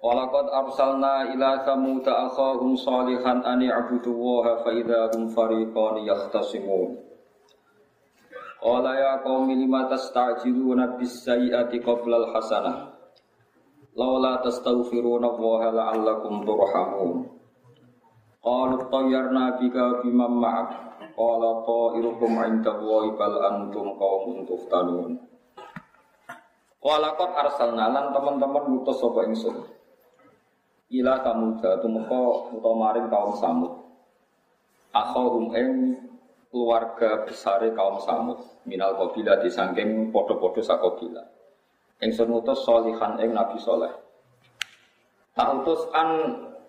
Walaqad arsalna ila thamud akhahum salihan an i'budu wa fa idza hum fariqan yahtasimun. Qala ya qaumi lima tasta'jiluna bis sayyi'ati qabla al hasanah. Laula tastaghfiruna wa la'allakum turhamun. Qalu tayyarna bika bimam ma'ak. Qala ta'irukum 'inda Allahi bal antum qaumun tuftanun. Walaqad arsalna lan teman-teman ngutus sapa ila samuda tumeka utawa maring kaum samud akhahum ing keluarga besar kaum samud minal qabila disangking podo-podo sak qabila ingsun utus solihan ing nabi soleh tak utus an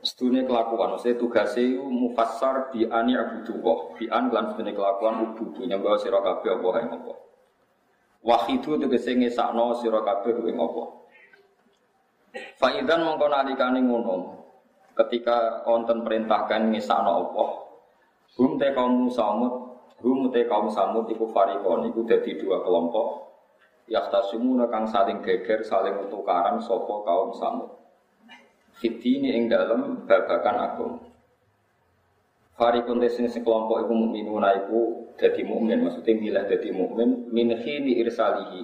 sedunia kelakuan, maksudnya tugasnya mufassar bi ani abudullah, bi an lan sedunia kelakuan ubudu nyembah sira kabeh apa ing apa. Wahidu tegese ngesakno sira kabeh ing apa. Faidan mongko nalikane ngono. Ketika konten perintahkan ngisakno Allah, hum te kaum samud, hum te kaum samud iku farikon iku dadi dua kelompok. Yahtasimuna kang saling geger, saling tukaran sapa kaum samud. Fitini ing dalem babakan agung. Farikun sing sekelompok iku mukminuna iku dadi mukmin, maksudnya milih dadi mukmin min khini irsalihi.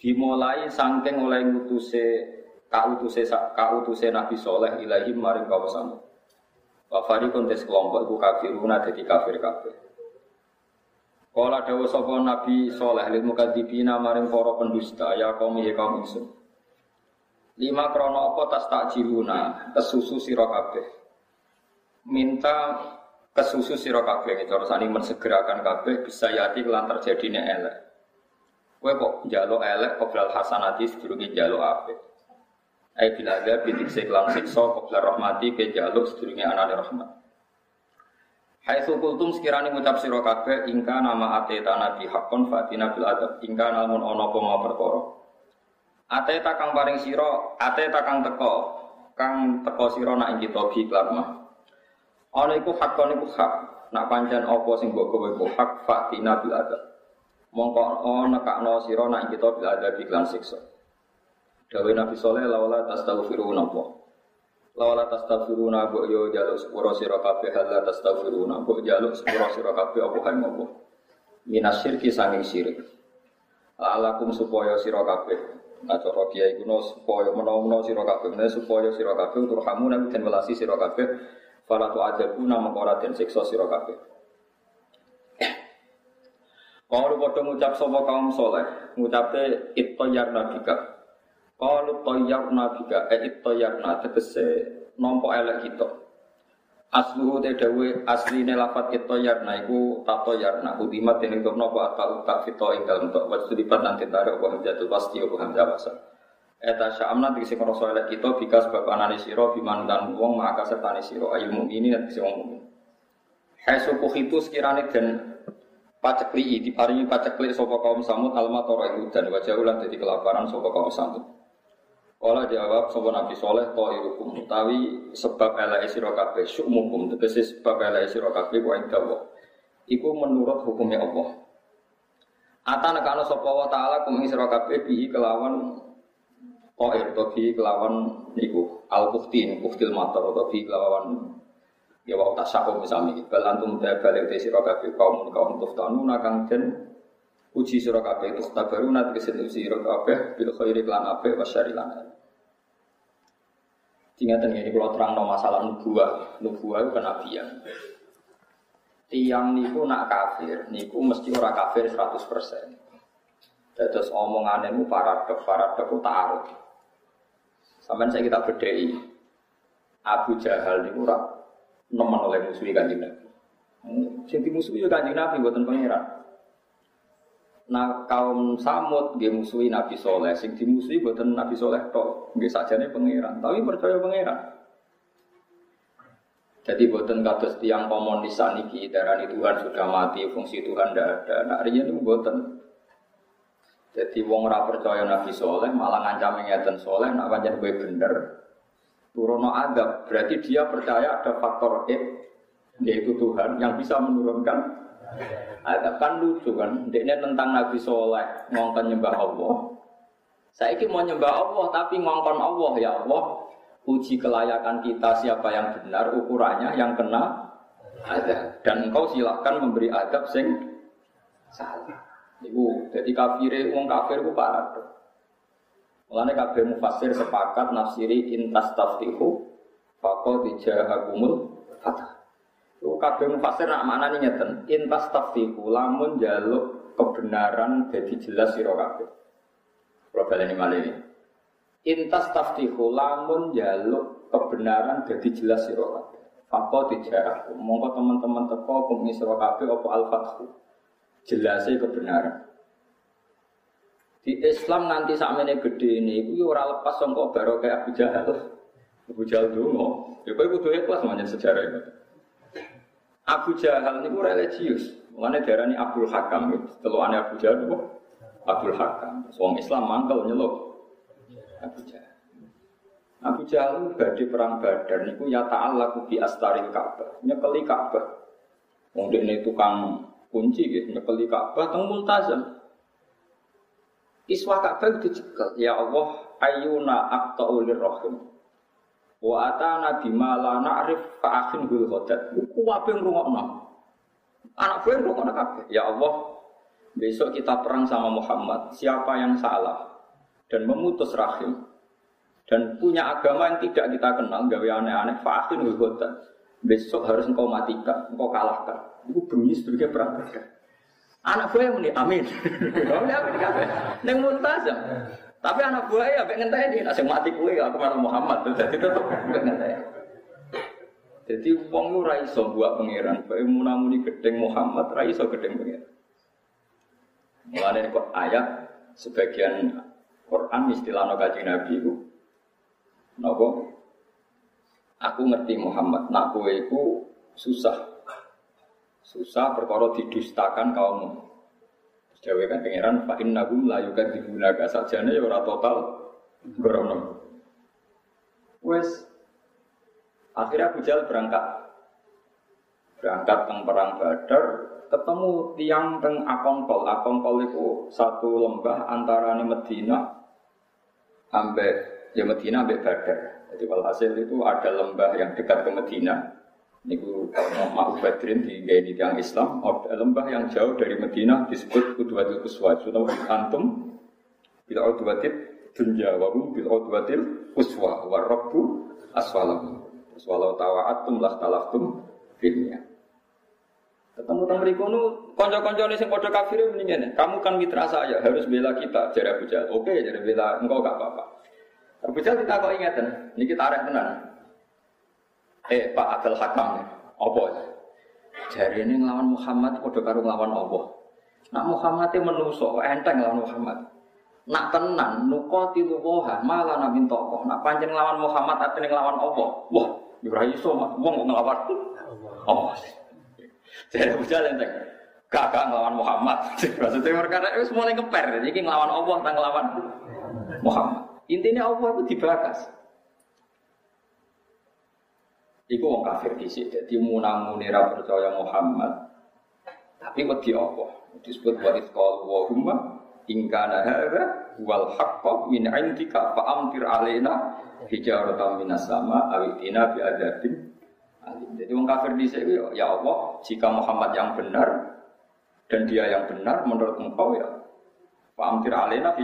Dimulai sangking oleh ngutuse kautuse kautuse Nabi Soleh ilahi maring kaum samud. Wa fariqun tes kelompok iku kafiruna dadi kafir kabeh. Kala dawuh sapa Nabi Soleh lil mukadzibina maring para pendusta ya kaum ya kaum ingsun. Lima krono apa tas takjiluna kesusu sira kabeh. Minta kesusu sira kabeh cara sani mensegerakan kabeh bisa yati lan terjadine elek. Kowe kok njaluk elek kok hasanati sedurunge njaluk apik. Ai bil ada bidik seklang siksa qabla rahmati ke jaluk sedurunge anane rahmat. Hai sukultum sekiranya sira kabeh ingka nama ateta nabi hakon fatina bil adab ingka namun ono apa mau perkara. Ateta kang paring sira, ateta kang teko, kang teko sira nak ing kita bi klamah. Ana iku hakon iku hak, nak pancen apa sing mbok iku hak fatina bil adab. Mongko ana nekakno sira nak kita bil adab iklan siksa. Dawe Nabi Soleh lawala tastaghfiruna apa? Lawala tastaghfiruna mbok yo jaluk sepuro sira kabeh hal tastaghfiruna mbok jaluk sepuro sira kabeh apa hae? Minas syirki sanging syirik. Alakum supaya sira Nah, cara kiai kuno supaya menawa sira kabeh, supaya sira kabeh turhamu nabi den welasi sira kabeh, fala tu ajabu nama ora den siksa sira kabeh. Padha ngucap sapa kaum soleh, ngucape ittayar nabika. Kalau toyak nabika, eh toyak tegese nompo elek kita. Asluhu te dawe asline lafat itoyarna iku tatoyarna udimat yang itu nopo akal tak fito ing dalam tok lipat nanti tarik wa hamzatul pasti wa wasa. Eta syamna tegese ngrasa elek kita bika sebab anane sira biman dan wong maka sertane sira ayu mukmini dan tegese wong mukmin. Hai suku itu sekiranya dan pacekli diparingi pacekli sapa kaum samud almatoro ing dan wajah ulan dadi kelaparan sapa kaum samud. Kala jawab sapa Nabi Soleh irukum utawi sebab elek sira kabeh syukmukum tegese sebab elek sira kabeh wa indawa. Iku menurut hukumnya Allah. Ata nekano sapa wa taala kum sira kabeh bihi kelawan qair to bi kelawan niku al bukti buktil matar atau bi kelawan ya wa tasakum misalnya bal antum da balik sira kabeh kaum kaum tuftanuna kang den uji sira kabeh tukhtabaruna tegese uji sira kabeh bil khairi lan apik wa syari lan Ingatan ini kalau terang no masalah nubuah, nubuah itu kenabian. Tiang niku nak kafir, niku mesti ora kafir 100%. Terus omonganmu paradok, paradok itu taruh. Sampai saya kita bedai. Abu Jahal niku ora nemen oleh musuh kanjeng Nabi. Sing musuh juga kanjeng Nabi buatan pangeran. Nah kaum Samud dia musuhi Nabi Soleh, sing dimusuhi buatan Nabi Soleh tok, nggih sajane pangeran, tapi percaya pangeran. Jadi buatan kados tiang komunis saniki darani Tuhan sudah mati, fungsi Tuhan tidak ada. Nah itu buatan. Jadi wong ora percaya Nabi Soleh malah ngancam ngeten Soleh nak pancen kowe bener. Turono adab berarti dia percaya ada faktor E yaitu Tuhan yang bisa menurunkan ada kan lucu kan, dia tentang Nabi Soleh ngongkon nyembah Allah. Saya ini mau nyembah Allah tapi ngongkon Allah ya Allah. Uji kelayakan kita siapa yang benar ukurannya yang kena ada dan engkau silahkan memberi adab sing salah. Ibu jadi kafir wong kafir itu parah. Mulane kabeh mufasir sepakat nafsiri intas taftihu faqad ja'akumul fatah. Itu kabeh mufasir nak maknane ngeten. Intas tafsiku lamun jaluk kebenaran jadi jelas sira kabeh. Kula baleni malih ini. Intas taftihu lamun jaluk kebenaran jadi jelas sira kabeh. Apa dijaraku? Monggo teman-teman teko kum sira kabeh apa al-fathu. Jelasnya kebenaran. Di Islam nanti sakmene gede ini, itu ora lepas sangka barokah Abu Jahal. Abu Jahal dulu, ya kok kudu ikhlas sejarah itu. Abu Jahal ini religius. Mengenai darah ini Abdul Hakam. Teluannya Abu Jahal itu Abdul Hakam. Wong Islam mangkel nyeluk Abu Jahal. Abu Jahal itu badai perang Badar niku ya ta'ala bi astaril Ka'bah. Nyekeli Ka'bah. Wong ini tukang kunci gitu, nyekeli Ka'bah teng multazam. Iswa Ka'bah dicekel. Ya Allah, ayuna aqta'ulir rahim. Wa atana bima la na'rif fa akhin bil ghadat. Ku wae ngrungokno. Anak gue ngrungokno kabeh. Ya Allah, besok kita perang sama Muhammad. Siapa yang salah dan memutus rahim dan punya agama yang tidak kita kenal, gawe aneh-aneh, fa akhin bil ghadat. Besok harus engkau matikan, engkau kalahkan. Itu bunyi sebagai perang. Anak yang muni amin. Amin amin kabeh. Ning muntazam. Tapi anak buah ya pengen ngenteni nek mati kuwe aku malah Muhammad dadi tetep ngenteni. Jadi wong lu ra iso buat pangeran, bae munamuni gedeng Muhammad ra iso gedeng pangeran. Mulane kok ayat sebagian Quran istilah kaji Nabi itu Napa? Aku ngerti Muhammad, nak kowe susah. Susah perkara didustakan kaummu. Jawa kan pangeran fa innahum la yukadzibunaka sajane ya ora total grono. Wes akhirnya Abu Jahal berangkat. Berangkat teng perang Badar, ketemu tiang teng Akongkol. Akongkol itu satu lembah antara Medina ambek ya Medina ambek Badar. Jadi walhasil itu ada lembah yang dekat ke Medina. Niku Ma'u Badrin di di tiang Islam, lembah yang jauh dari Medina disebut Udwatil Kuswa. Sudah antum bila Udwatil dunya wa hum bil Udwatil Kuswa wa Rabbu aswalam. Walau tawa'atum lah talaftum filnya. Ketemu teng mriku nu kanca-kancane sing padha kafir mendingan. Kamu kan mitra saya, harus bela kita jare Abu Jahal. Oke, jare bela engkau gak apa-apa. Abu Jahal kok ingatan, niki tarik tenan. Eh Pak Abdul Hakam, apa? Jari ini ngelawan Muhammad, udah karo ngelawan Allah. Nak Muhammad itu menuso, enteng ngelawan Muhammad. Nak tenan, nuko tilu woha, malah nabi toko. Nak panjang ngelawan Muhammad, tapi ngelawan Allah. Wah, Ibrahim so, wong ngelawan Allah. Jadi Abu Jahal enteng. Gak ngelawan Muhammad. Maksudnya mereka itu mulai ngeper. Jadi ngelawan Allah, tak ngelawan Muhammad. Intinya Allah itu dibakas. Iku wong kafir dhisik. Dadi munamune ra percaya Muhammad. Tapi wedi apa? Disebut wa isqal wa humma in kana wal haqqu min indika fa amtir alaina minas sama awitina bi adzabin alim. Jadi wong kafir dhisik ya Allah, jika Muhammad yang benar dan dia yang benar menurut engkau ya fa amtir alaina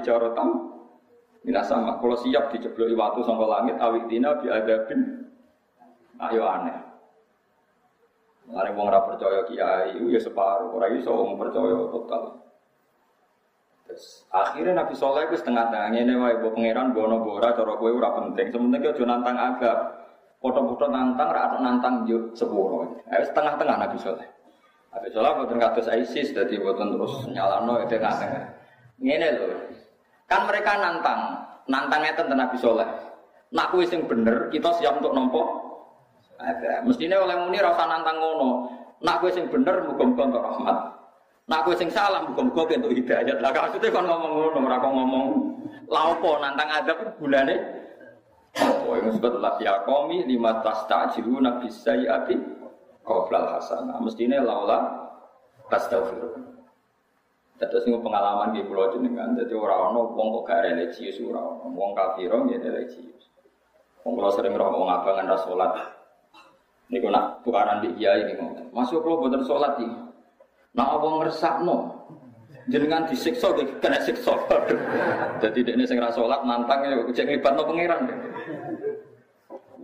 minas sama. Kalau siap dijebloki watu sangka langit awitina bi adzabin ayo aneh. Mari wong ora percaya kiai, ya separuh, ora iso wong percaya total. Terus akhirnya Nabi Soleh itu setengah tengah ini wae bu pangeran bono bora cara kue ora penting. Sementara kau nantang agak, foto-foto nantang, rata nantang yuk sepuluh. Eh setengah tengah Nabi Soleh. Habis sholat buatan kados ISIS, jadi buatan terus nyalano itu nggak tengah. Ini loh, kan mereka nantang, nantangnya tentang Nabi Soleh. Nak kue sing bener, kita siap untuk nompo. Mestinya oleh muni rasa nantang ngono. Nak kue sing bener, muka-muka untuk rahmat. Nak kue sing salah, muka-muka untuk hidayat. Lah maksudnya kan ngomong ngono, mereka ngomong. Laupo nantang adab bulannya. Oh, yang disebut lah ya komi lima tas takjilu nabi sayyati qoblal hasanah. Mestinya laula tastaghfirun. Terus ini pengalaman di pulau jenengan, jadi orang orang wong kok gak religius orang wong kafir ya religius. Wong kalau sering orang wong abangan ras Ini kena tukaran di iya ini mau. Masuk kalau buatan sholat ini. Nah abang ngersak no. Jenengan disiksa, kena siksa. Jadi ini sing ras sholat nantang ya, cek no pangeran.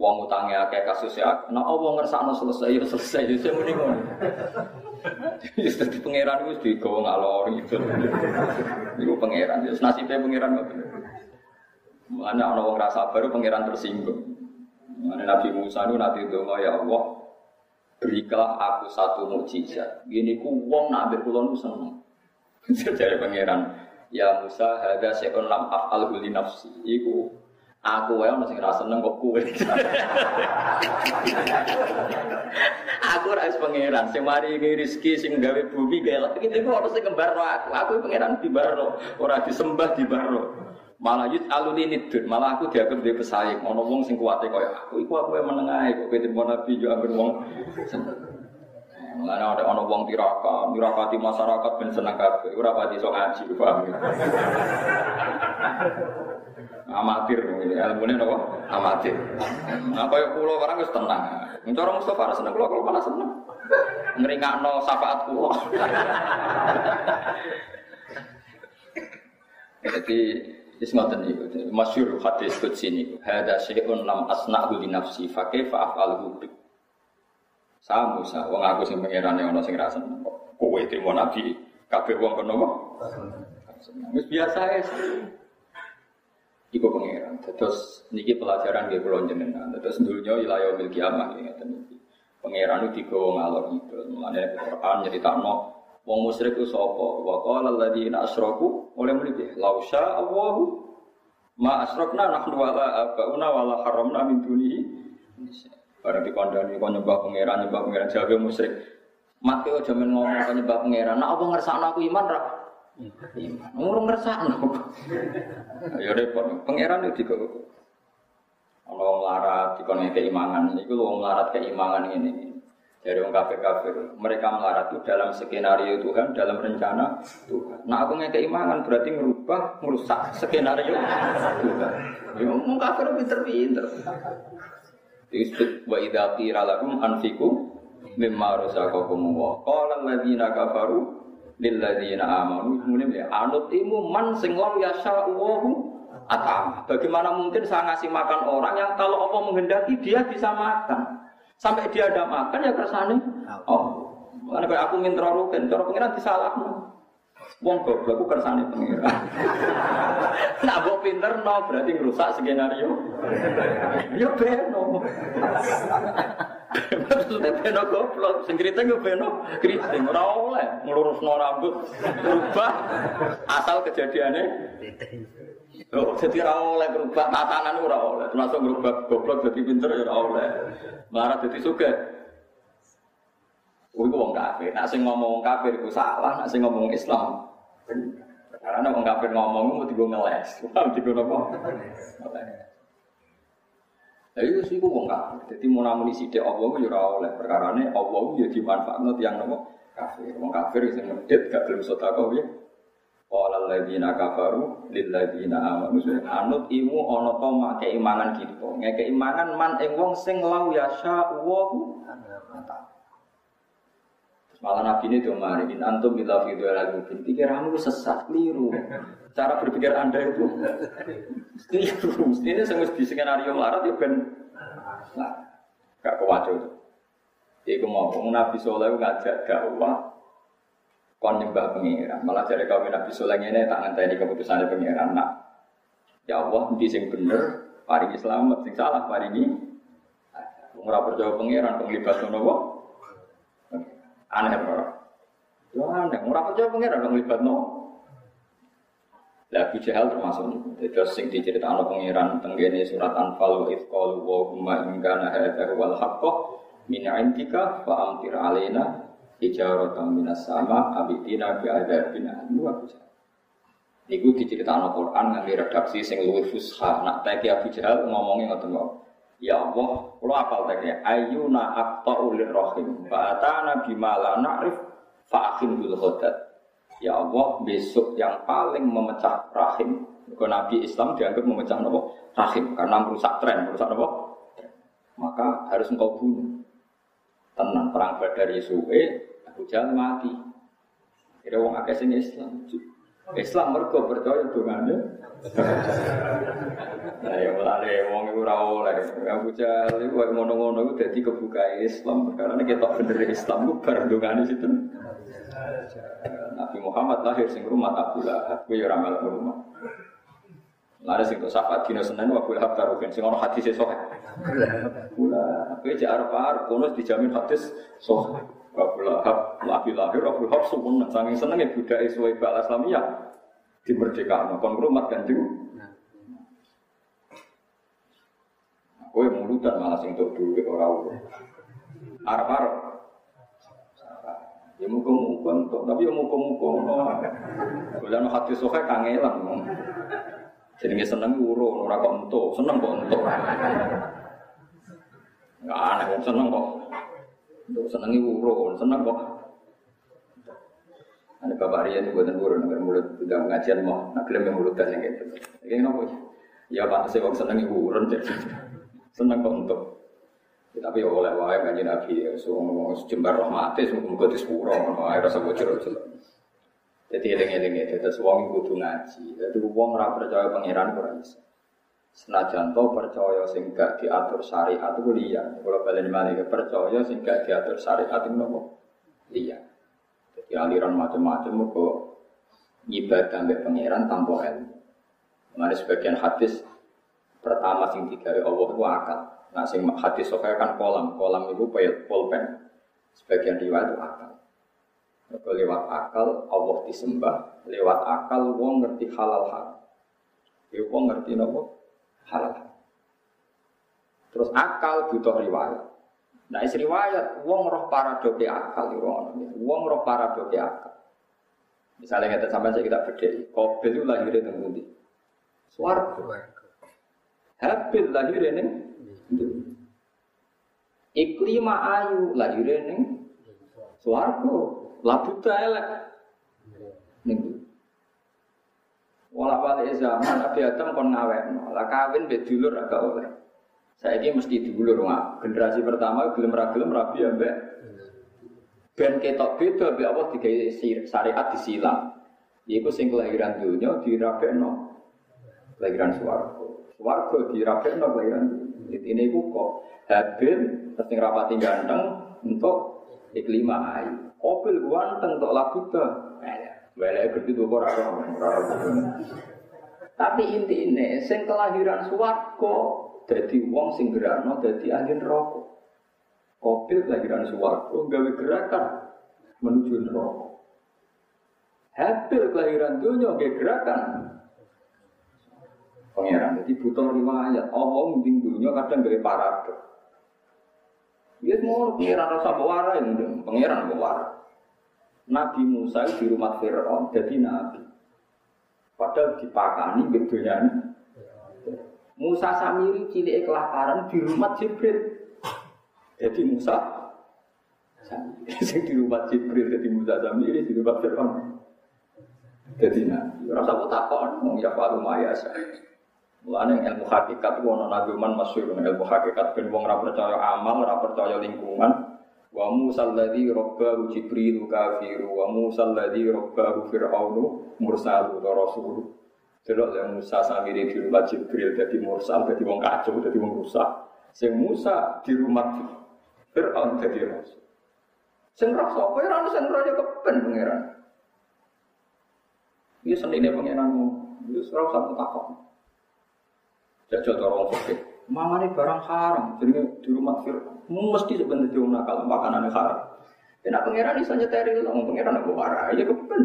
Wong utangnya kayak kasus ya, nah Allah ngersakno selesai, ya selesai, ya saya muni ngono. Jadi pangeran itu digawa ngalor gitu. Itu pangeran, ya nasibnya pangeran ngoten. Mana ana wong rasa baru pangeran tersinggung. Mana Nabi Musa itu nanti donga ya Allah, berikanlah aku satu mukjizat. Gini ku wong nak ambek kula nu seneng. Pangeran, ya Musa hada se'un lam af'al nafsi. Iku Aku wae ono sing ra seneng kok kowe. aku ra wis pangeran sing mari rezeki sing gawe bumi gawe kok ono sing kembarno aku. Aku pangeran dibarno, ora disembah dibarno. Malah yut aluni nidun, malah aku dianggap dia pesaing. Ono wong sing kuwate koyo aku, iku aku yang menengah kok kowe terima nabi yo ambil wong. Mulane ada ono wong tiraka, mirakati masyarakat ben seneng kabeh. Ora pati iso ngaji, paham. amatir ilmu ini apa amatir apa yang pulau orang harus tenang mencari Mustafa seneng pulau kalau malah seneng no syafaat pulau jadi Ismatan itu masyur hadis kutsi ini Hada syai'un lam asna'hu li nafsi Fakih fa'af'alhu bik Sama Musa, wong aku sing pengiran yang ono sing rasa Kowe terima nabi Kabeh wong kono Wis biasa ya Iku pangeran. Terus niki pelajaran dia pulau jenengan. Terus dunia wilayah milki amah ya niki. Pangeran itu digawa ngalor itu. Mulane Quran nyeritakno wong musyrik itu sapa? Wa qala alladziina asyraku oleh mriki law syaa Allahu ma asrakna nahnu wala abauna wala haramna min dunihi. Barang dikandani kok nyembah pangeran nyembah pangeran jaga musyrik. Mati aja men ngomong kok nyembah pangeran. Nah apa ngersakno aku iman ra? Ngurung ngersakno. Ya repot. Pangeran itu juga. Kalau melarat di kono keimangan, itu lo melarat keimangan ini. Dari orang kafir kafir, mereka melarat itu dalam skenario Tuhan, dalam rencana Tuhan. Nah aku nggak keimangan berarti merubah, merusak skenario Tuhan. Ya orang kafir pinter-pinter. Disebut wa idza qila lahum anfiqu mimma razaqakum wa qala alladziina kafaru lilladzina amanu kemudian ya anut imu man sing lam yasha'uhu atam. Bagaimana mungkin saya ngasih makan orang yang kalau Allah menghendaki dia bisa makan. Sampai dia ada makan ya kersane. Oh. Karena kayak aku minta rugen, cara pengiran disalahno. Wong goblok ku kersane pengiran. nah, mbok pinter no berarti ngerusak skenario. Ya beno. Maksudnya beno goblok, sing kriting yo beno kriting, ora oleh nglurusno rambut, berubah asal kejadiannya. Oh, jadi oleh berubah tatanan ora oleh, termasuk berubah goblok jadi pinter ya ora oleh. Marah jadi suka. Oh, itu wong kafir. Nak sing ngomong wong kafir itu salah, nak sing ngomong Islam. Karena wong kafir ngomong mau digo ngeles. Paham digo napa? Lah itu sih wong kafir. Dadi mau namuni sithik Allah yo ora oleh perkarane Allah yo dimanfaatno tiyang napa kafir. Wong kafir sing medhit gak gelem sedekah ya. Qala alladziina kafaru lil ladziina amanu anut imu ana to mak keimanan kita. Ngeke imanan man ing wong sing lau yasha wa Malah Nabi ini tuh mari in antum bila video lagu pikiranmu sesat keliru. Cara berpikir anda itu keliru. Ini semua di skenario melarat ya ben nah gak kewajo. Iku mau Nabi Soleh ngajak dakwah kon nyembah pengiran. Malah dari kaum Nabi Soleh ini tak ngenteni keputusan pengiran. Nah, ya Allah di sing bener paringi selamat, sing salah paringi. Ora percaya pengiran penglibat nopo Aneh ora. Ya aneh, ora percaya pangeran nang libatno. Lah Abu Jahal termasuk niku. Terus sing diceritakno pangeran tenggene surat Anfal wa ifqalu wa huma in kana hadza wal haqqo min alaina hijaratan minas sama abitina bi adzabin alim wa Iku diceritakno Quran nganti redaksi sing luwih fusha. Nak teki Abu Jahal ngomongin ngoten kok. Ya Allah, kalau apal tadi ayuna aqta'u lirrahim fa atana bima la na'rif fa akhim bil Ya Allah, besok yang paling memecah rahim. Kalau Nabi Islam dianggap memecah nopo rahim karena merusak tren, merusak nopo. Maka harus engkau bunuh. Tenang perang Badar suwe, Abu Jahal mati. Kira wong akeh sing Islam. Islam mergo percaya dongane. Nah ya mulane wong iku ora oleh. Abu Jahal iku ngono-ngono iku dadi kebuka Islam. Karena kita bener Islam ku bar dongane situ. Nabi Muhammad lahir sing rumah Abu Lahab. Kuwi ya ora melok rumah. Lare sing sahabat dina Senin wa karo sing ono hadis sahih. Abu Lahab. Kuwi jek arep-arep dijamin hadis sahih. Abu Lahab lagi lahir Abu Lahab sempurna saking senengnya budaya suwe bal Islamiyah dimerdekakan kon rumat kan juga Kowe mulutan malah sing tok duwe ora ora. Arep-arep. Ya muka-muka tapi ya muka-muka ngono. Kulo hati sohe kangelan. Jenenge seneng urun ora kok entuk, seneng kok entuk. Enggak aneh seneng kok. Untuk senangi urun, senang kok. Ada bapak Rian itu buatan urun, agar mulut tidak pengajian mau, nak klaim yang mulut yang gitu. Ini nopo ya pantas sih senangi urun jadi senang kok untuk. Ya, tapi ya oleh wae ngaji nabi ya, so jembar rahmatis, muka di sepuro, wae rasa bocor bocor. Jadi eling-eling itu, terus wong kudu ngaji. Jadi wong ora percaya pangeran ora bisa. Senajan to percaya sing gak diatur syariat itu liya. Kalau balen malih percaya sing gak diatur syariat itu nopo? Liya. Jadi aliran macam-macam kok ibadah mbek pangeran tanpa ilmu. Mana sebagian hadis pertama sing digawe Allah itu akal. Nah sing hadis sokai kan kolam, kolam itu pulpen. Sebagian riwayat itu akal. Kalau lewat akal Allah disembah, lewat akal wong ngerti halal haram. Ya wong ngerti nopo? Halal. Terus akal butuh riwayat. Nah, isi riwayat, wong roh paradoke akal, wong roh paradoke akal. Misalnya kita sampai saya kita beda, Kobil itu lahirnya di Budi. Suarga. Habil lahirnya nih. Iklima ayu lahirnya nih. Suarga. Labuta elek. Nih. Wala balik zaman Nabi Adam kon ngawek, lah kawin be dulur agak oleh. Saya ini mesti dulur nggak. Generasi pertama gelem ra gelem rabi ambek ben ketok beda ambek Allah tiga syariat disilang. Iku sing kelahiran dunia dirabekno kelahiran swarga. Swarga dirabekno kelahiran dunia. Ini iku kok Habil sing rapati ganteng untuk iklima ayu. Opil ganteng untuk labuta. Welek gede tuh ora Tapi intine sing kelahiran swarga dadi wong sing gerakno dadi ahli neraka. Kopil kelahiran swarga gawe gerakan menuju neraka. Habil kelahiran dunia gawe gerakan Pangeran, jadi butuh riwayat. Allah mending dunia kadang gawe paradok. Ya semua pangeran rasa bawara yang bawara. Nabi Musa di rumah Fir'aun jadi nabi. Padahal dipakani bedonya. Musa Samiri cilik kelaparan di rumah Jibril. Jadi Musa Samiri di rumah Jibril jadi Musa Samiri di rumah Fir'aun. Jadi nabi. Rasa takon wong ya palu maya Mulane ilmu hakikat wono nabi man masyhur ilmu hakikat ben wong ora percaya amal, ora percaya lingkungan, Wa Musa alladhi rabbahu Jibril kafiru wa Musa alladhi rabbahu Fir'aunu mursalu wa rasul. Delok yang Musa samiri di rumah Jibril jadi mursal, jadi wong kacau, jadi wong rusak. Sing Musa di rumah Fir'aun jadi rasul. Sing roh sapa ya ora sing roh ya kepen pangeran. Iki senine pangeranmu. Wis ora usah takok. Jajal orang fakir. Ini barang haram, jadi di rumah Fir'aun. Mesti sebenarnya dia nakal, makanan haram. Kena pangeran iso nyeteri ngomong pangeran aku warai ya kepen.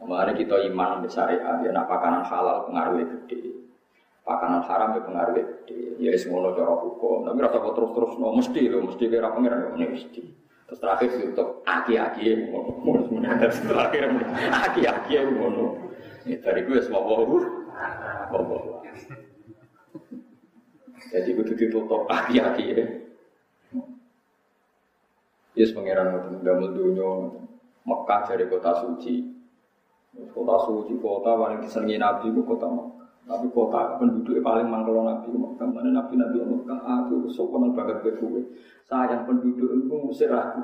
Kemarin kita iman syariat ya nak pakanan halal pengaruhnya gede. Pakanan haram ya pengaruhnya gede. Ya semua cara hukum. Tapi rasa kok terus-terus no mesti loh, mesti kira pangeran ya mesti. Terus terakhir untuk aki-aki terus terakhir aki-aki ngono. Ini dari gue semua bau, bau Jadi gue ditutup aki-aki ya. Yes pangeran itu damel dunia Mekah dari kota suci. Kota suci kota paling disenangi Nabi itu kota Mekah. Tapi kota penduduknya paling mangkal Nabi Mekah. Mana Nabi Nabi Mekah aku sopan banget gue Sayang penduduk itu aku.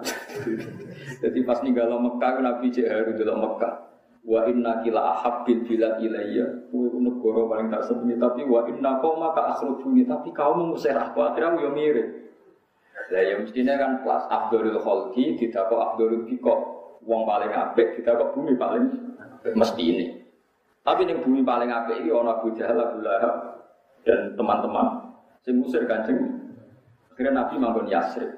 Jadi pas ninggal Mekah Nabi Jaharu dalam Mekah. Wa inna kila ahabbil bila ilayya. Kue negara paling tak sebenarnya tapi wa inna kau maka akhrujuni tapi kau mengusir aku akhirnya aku mirip. Lah ya mestinya kan kelas Abdul Kholki tidak kok Abdul Biko. Wong paling apik tidak kok bumi paling mesti ini. Tapi yang bumi paling apik ini orang Abu Jahal, Abu Lahab dan teman-teman. Sing musir kancing. Akhirnya Nabi manggon Yasrib.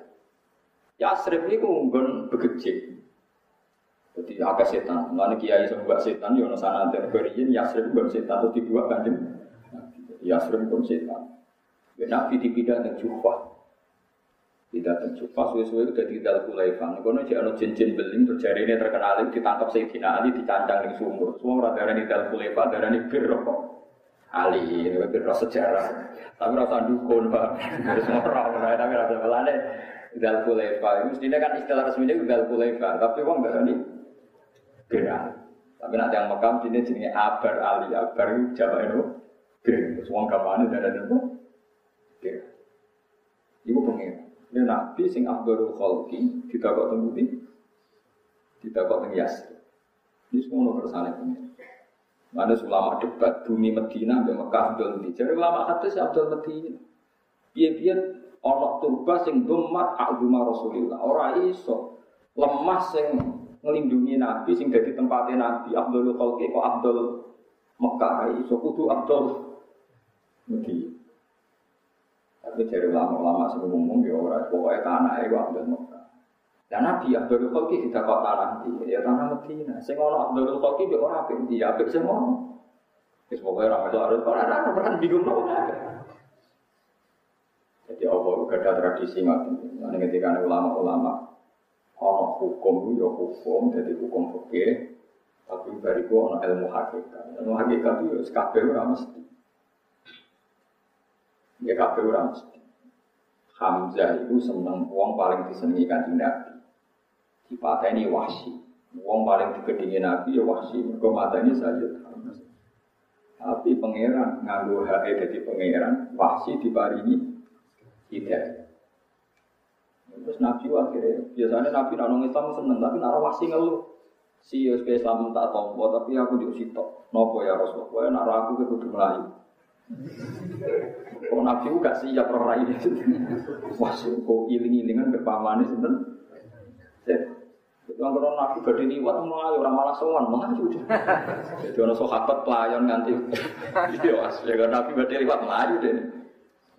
Yasrib ini ngunggon begejik. Jadi agak setan. Mana kiai sembuh setan, yono sana terberiin Yasrib pun setan terus dibuat kancing. Yasrib pun setan. Nabi dan Jufah. Tidak. Pas suwe-suwe udah di dalam kulaifan. Kono cek ono cincin beling terjadi ini terkenal ditangkap Sayyidina Ali dicancang di sumur. Semua orang darah di dalam kulaifan darah bir Ali ini bir sejarah. Tapi rasa dukun pak. Semua orang tapi rasa pelane dalam kulaifan. Mestinya kan istilah resminya dalam kulaifan. Tapi darah di bir Tapi nanti yang makam sini jenisnya Abar Ali. Abar Jawa itu bir. Semua kapan darah di bir. Ibu pengen. Ini Nabi sing Abdul Khalki ditakok teng budi, ditakok teng Yas. Ini semua kersane pengen. Mana ulama debat bumi Medina sampai Mekah Abdul Medina. Jadi ulama hadis Abdul Medina. Biar-biar ono turba sing domat agama Rasulullah. Orang iso lemah sing ngelindungi Nabi sing dari tempatnya Nabi Abdul Khalki kok Abdul Mekah iso kudu Abdul Medina. Tapi dari ulama-ulama sebelum ngomong ya orang pokoknya tanah itu Abdul Mekah. Dan Nabi Abdul Khalki tidak kok tanah di ya tanah Medina. Saya ngomong Abdul Khalki dia orang apa dia apa semua. Terus pokoknya orang itu harus orang orang bingung. Jadi Allah juga ada tradisi ngerti. Nanti ketika ulama-ulama ono hukum ya hukum, jadi hukum fikih. Tapi bariku ono ilmu hakikat. Ilmu hakikat itu ya kabeh ora mesti. Ya kabeh ora mesti. Hamzah itu seneng wong paling disenengi kanjeng Nabi. Dipateni wahsi. Wong paling digedingi Nabi ya wahsi. Mateni Sayyid Hamzah. Tapi pangeran nganggo hae dadi pangeran, wahsi diparingi hidayah. Terus Nabi akhirnya, biasanya Nabi nak nong Islam seneng, tapi nak wahsi ngeluh. Si Yus Islam tak tompo, tapi aku di sitok. Nopo ya Rasulullah, nak aku ke kudu melayu. Oh Nabi gak siap roh rai. Wah, kok iling-ilingan berpamane sinten. Yang kalau Nabi gede liwat melayu orang malah sowan melayu. Jadi orang sahabat pelayan nganti. Iya, ya kan Nabi gede liwat melayu deh.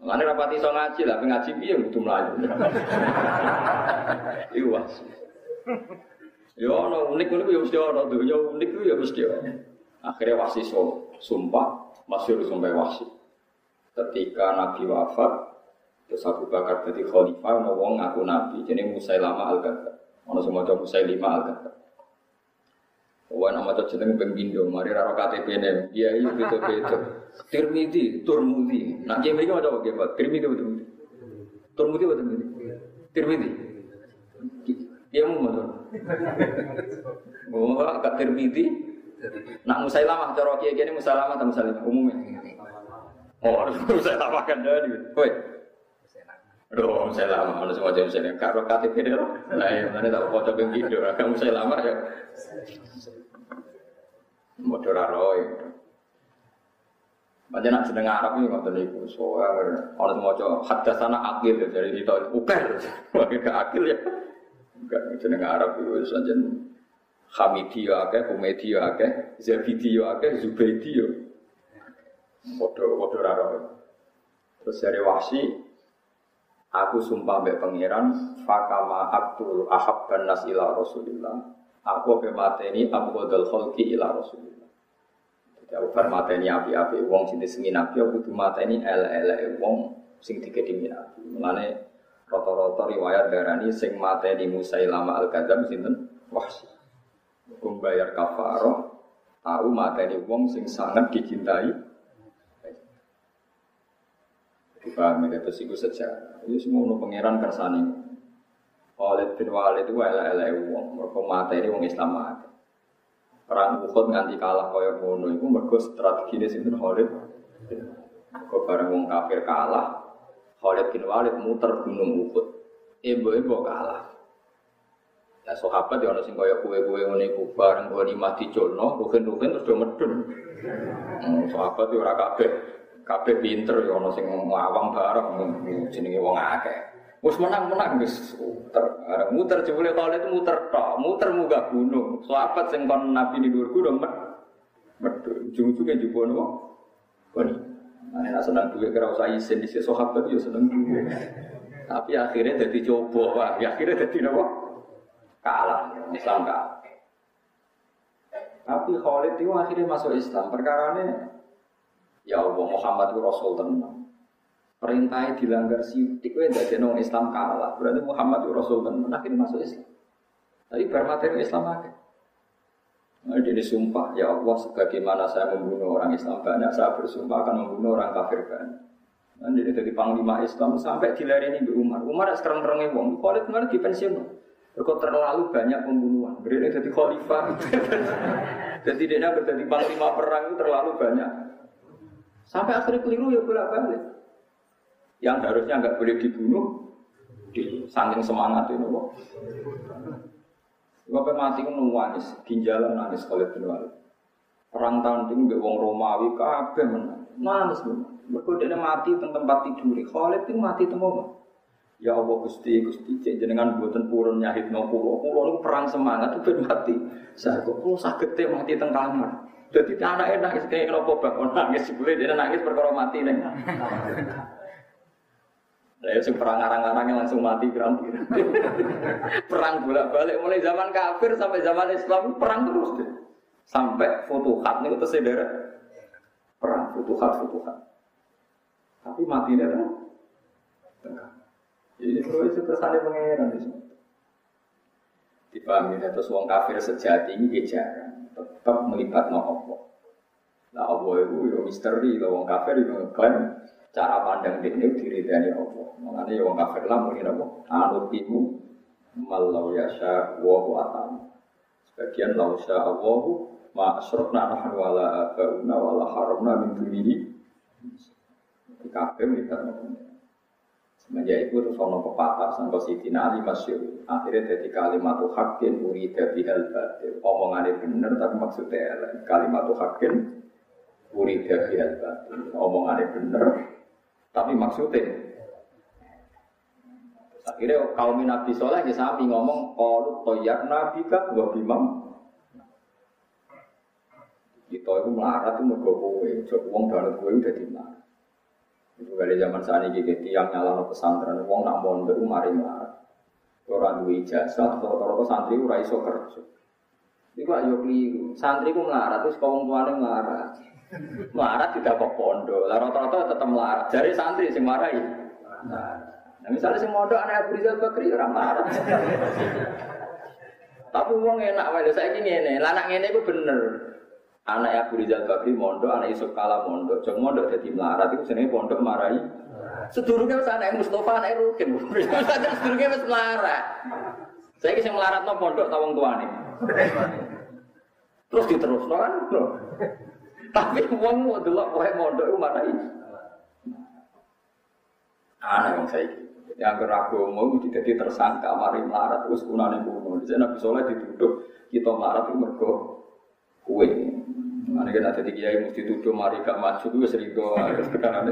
Mengenai rapati so ngaji lah, ngaji piye butuh melayu. Iya, Ya ono unik-unik ya mesti ono, dunia unik ya mesti ono. Akhirnya wasi sumpah, masyur sampai wasi. Ketika Nabi wafat, terus Abu Bakar jadi khalifah, ono wong ngaku Nabi, jadi Musailama al-Kadzab. Ono semua coba Musailima al-Kadzab. Wan nama tuh jeneng pembindo, mari raro KTP nih, dia itu betul Tirmidhi, Turmudi. Nah, dia mereka ada apa? Tirmidhi betul betul. Turmudi betul betul. Tirmidhi. Dia mau betul. Mau kat Tirmidhi. Nak Musailamah cara kiai kiai Musailamah atau Musailamah umumnya. Oh, Musailamah kan dari. Woi. Aduh, Musailamah mana semua jadi Musailamah. Karo KTP dia. Nah, ya mana tak foto pembindo. Kamu Musailamah ya. Modal roy. Macam nak sedang Arab ini ngotot niku. Soalnya orang semua coba hadas sana akil ya dari itu ukir. Bagi ke akil ya. Enggak sedang Arab itu saja. Hamidi ya akeh, Humedi ya akeh, Zabidi ya akeh, Zubaidi ya. Bodoh bodoh raro. Terus dari wasi Aku sumpah mbek pangeran fakama abdul ahab nas ila Rasulillah. Aku pe mateni abdul khalqi ila Rasulillah. Aku bar mateni api-api wong sing disengin nabi aku kudu mateni ele-ele wong sing dikedimi nabi. Mulane rata-rata riwayat darani sing mateni Musailama al-Kadzab sinten? Wahsy. Hukum bayar kafaroh tahu mateni wong sing sangat dicintai Dipahami terus itu sejarah. Itu semua nu pangeran kersani. Khalid bin Walid itu elek-elek wong. Mereka mata ini wong Islam mati. Perang Uhud nganti kalah kaya ngono iku mergo strategine sinten Khalid. Kok bareng wong kafir kalah, Khalid bin Walid muter gunung Uhud. Ibu-ibu kalah. Ya sahabat ya ana sing kaya kue-kue ngene iku bareng goni mati colno, rugen-rugen terus do medun. Hmm, sahabat ya ora kabeh kabeh pinter ya ana sing ngawang bareng jenenge wong akeh. Wis menang-menang wis muter. Muter jebule Khalid muter tok, muter munggah gunung. Sahabat sing kon Nabi ni dhuwur gunung met medhur. Ujung-ujunge jupuk nopo? Koni. Nah, nek seneng duwe kira usah isin di sahabat yo seneng duwe. Tapi akhirnya jadi coba, Pak. Ya, akhirnya jadi nopo? Kalah, Islam kalah. Tapi Khalid itu akhirnya masuk Islam. Perkara ini Ya Allah Muhammad itu Rasul tenang. Perintahnya dilanggar sidik, kowe tidak nong Islam kalah. Berarti Muhammad Rasul tenang. Akhirnya masuk Islam. Tapi bermateri Islam aja. Nah, jadi sumpah, ya Allah, sebagaimana saya membunuh orang Islam banyak, saya bersumpah akan membunuh orang kafir banyak. Nah, jadi dari panglima Islam sampai dilareni di Umar. Umar sekarang terangnya wong, Khalid kemarin di pensiun. Kok terlalu banyak pembunuhan. Berarti jadi khalifah. jadi dia berarti panglima perang itu terlalu banyak. Sampai akhirnya keliru ya bolak balik. Yang harusnya nggak boleh dibunuh, di saking semangat itu kok. Bapak mati kan nangis, ginjalan nangis kalau bin Walid. Perang tanding be wong Romawi kabeh menang. Nangis. Mergo dia mati tempat tidur. Khalid itu mati temu. Ya Allah Gusti Gusti cek jenengan buatan purun nyahitno kula. Kula niku perang semangat itu mati. Saya kok kula saged mati teng kamar. Jadi anaknya nangis kayak kenapa bakal nangis boleh dia nangis perkara mati nih. Saya sing perang arang-arangnya langsung mati pirang perang bolak-balik mulai zaman kafir sampai zaman Islam perang terus deh. Sampai futuhat nih itu sederet perang futuhat futuhat. Tapi mati kan? Jadi terus itu kesannya pangeran di sini. Dipahami terus wong kafir sejati ini jarang tetap melibat no Allah. Nah Allah itu ya misteri, kalau orang kafir itu ngeklaim cara pandang dia itu diri dari Allah. Makanya ya orang kafir lah mungkin apa? Anut ibu malau yasha wa atam. Sebagian lau sya Allahu ma asrofna nahan wala abauna wala haramna min dunihi. Kafir melibat no Semenjak itu terus ono pepatah sampai Siti Ali masyur. Akhirnya jadi kalimat tuh hakin uri dari hal. Omongannya bener tapi maksudnya. Kalimat tuh hakin uri dari hal batil. Omongannya bener tapi maksudnya. Akhirnya kaum Nabi Soleh ya sami ngomong kalau toyak Nabi kan gua bimam. Kita itu melarat itu mergo kowe, uang dalam kowe udah di mana. Itu kali zaman saat ini gitu, yang nyala pesantren, uang nak mondok mari melarat. Orang dua ijazah, rata-rata santri ora iso kerja. Iku ayo keliru. Santri ku melarat terus kaum tuane melarat. Melarat tidak kok pondok. Lah rata-rata tetap melarat. Jadi santri sing marahi. Nah, misalnya sing mondok anak Abu Rizal Bakri ora melarat. Tapi uang enak wae saya ini ngene. Anak ngene iku bener. Anak Abu Rizal Bakri mondok, anak Yusuf Kala mondok. Jeng mondok jadi melarat itu jenenge pondok marahi. Sedurunge wis anak Mustofa anak Rukin. Sedurunge wis melarat. Saya kisah melarat no pondok tawang tuane. Terus diterus no kan? Tapi uang mau delok wae mondok ini? Anak yang saya yang keragu mau jadi tersangka mari melarat terus kunane kuno. Jadi Nabi Soleh dituduh kita melarat itu mergo kue. Mana kan ada tiga yang mesti tuduh mari gak maju itu sering doa. Terus sekarang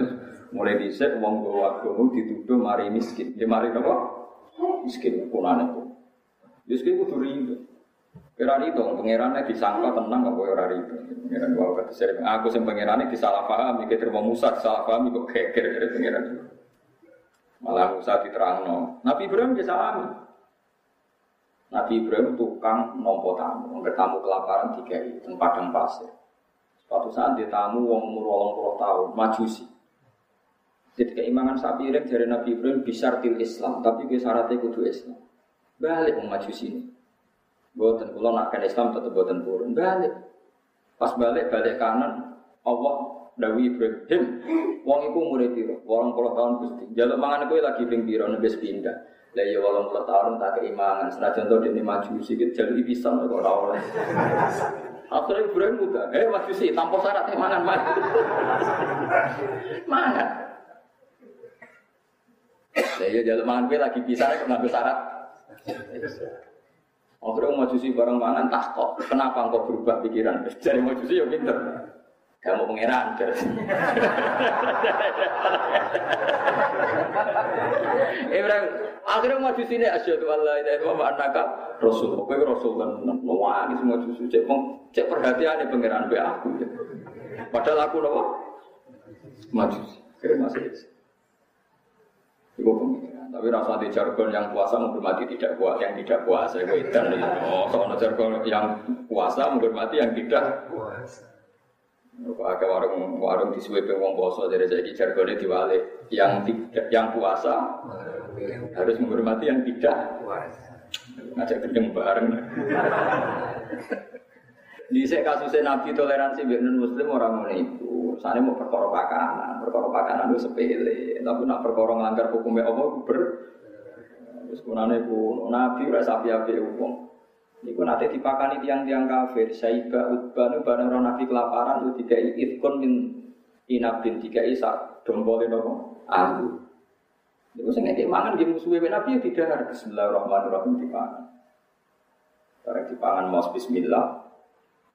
mulai dicek uang bawa agama dituduh mari miskin. Ya mari apa? Miskin kunane itu. Miskin itu rindu. Kira itu, pangerannya disangka tenang kok ora rido. Pangeran gua kata sering aku sing pangerannya disalah paham, mikir terima Musa disalah paham kok geger dari pangeran. Malah Musa diterangno. Nabi Ibrahim dia salami. Nabi Ibrahim tukang nompo tamu, nggak tamu kelaparan tiga itu tempat yang pasir. Suatu saat dia tamu wong umur wolong puluh tahun, majusi. Jadi keimangan sapi iring dari Nabi Ibrahim bisa til Islam, tapi dia syaratnya kudu Islam. Balik wong majusi ini. Buatan pulau nak Islam tetap buatan turun. Balik. Pas balik balik kanan, Allah Dawi Ibrahim, wong iku umure piro? 80 tahun Gusti. Jaluk mangan kowe lagi ping piro nebes pindah. Lah ya walau puluh tahun tak keimangan. Senajan to dene maju sikit jalur pisan kok ora oleh. Akhirnya Ibrahim muda, eh maju sih tanpa syarat mangan mangan. mangan. Lah ya jalur mangan kowe lagi bisa kok nganggo syarat. Akhirnya maju sih bareng mangan tak kok. Kenapa engkau berubah pikiran? Jadi maju sih ya pinter. Kamu pangeran Ibrahim akhirnya mau di sini asyhadu alla ilaha wa annaka rasul. Kowe rasul kan iki semua susu cek cek perhatiane pangeran be aku. Ya. Padahal aku nopo? Maju. Kira masih Ibu pengiran. Tapi rasa di jargon yang puasa menghormati tidak puasa, yang tidak puasa itu edan. Oh, soalnya jargon yang puasa menghormati yang tidak puasa. Ada warung warung di suwe wong poso dari jadi jargonnya diwale yang tidak yang puasa harus menghormati yang tidak ngajak gendeng bareng. Di saya kasusnya Nabi toleransi non Muslim orang mau itu, sana mau perkara pakanan, perkara pakanan itu sepele, tapi nak perkara melanggar hukumnya Allah ber, terus kunane pun Nabi rasa api-api hukum. Niku nanti dipakani tiang-tiang kafir, Saiba Utbah nu bareng orang nabi kelaparan itu tiga ifkon min inabin tiga isa dompolin nopo ambu. Niku sing ngekek mangan nggih musuhe nabi ya tidak Bismillahirrahmanirrahim dipangan. Bareng dipangan mau bismillah.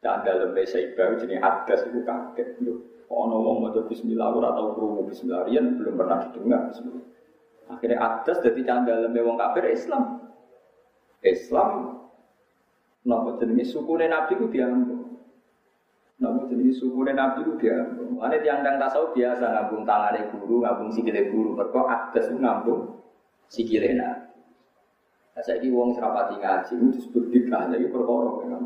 Dan dalam Saiba jenis adas itu kaget. Kok ono wong maca bismillah ora tau krungu bismillah riyen belum pernah didengar bismillah. Akhirnya adas dadi candaleme wong kafir Islam. Islam Napa jenenge sukune Nabi ku diambung. Napa jenenge sukune Nabi ku diambung. Ane tiang tang tasawuf biasa ngambung tangane guru, ngambung sikile guru. Mergo adas ku ngambung sikile Nabi. Nah, saya ini uang serapati ngaji, itu disebut bid'ah, jadi perkara kan.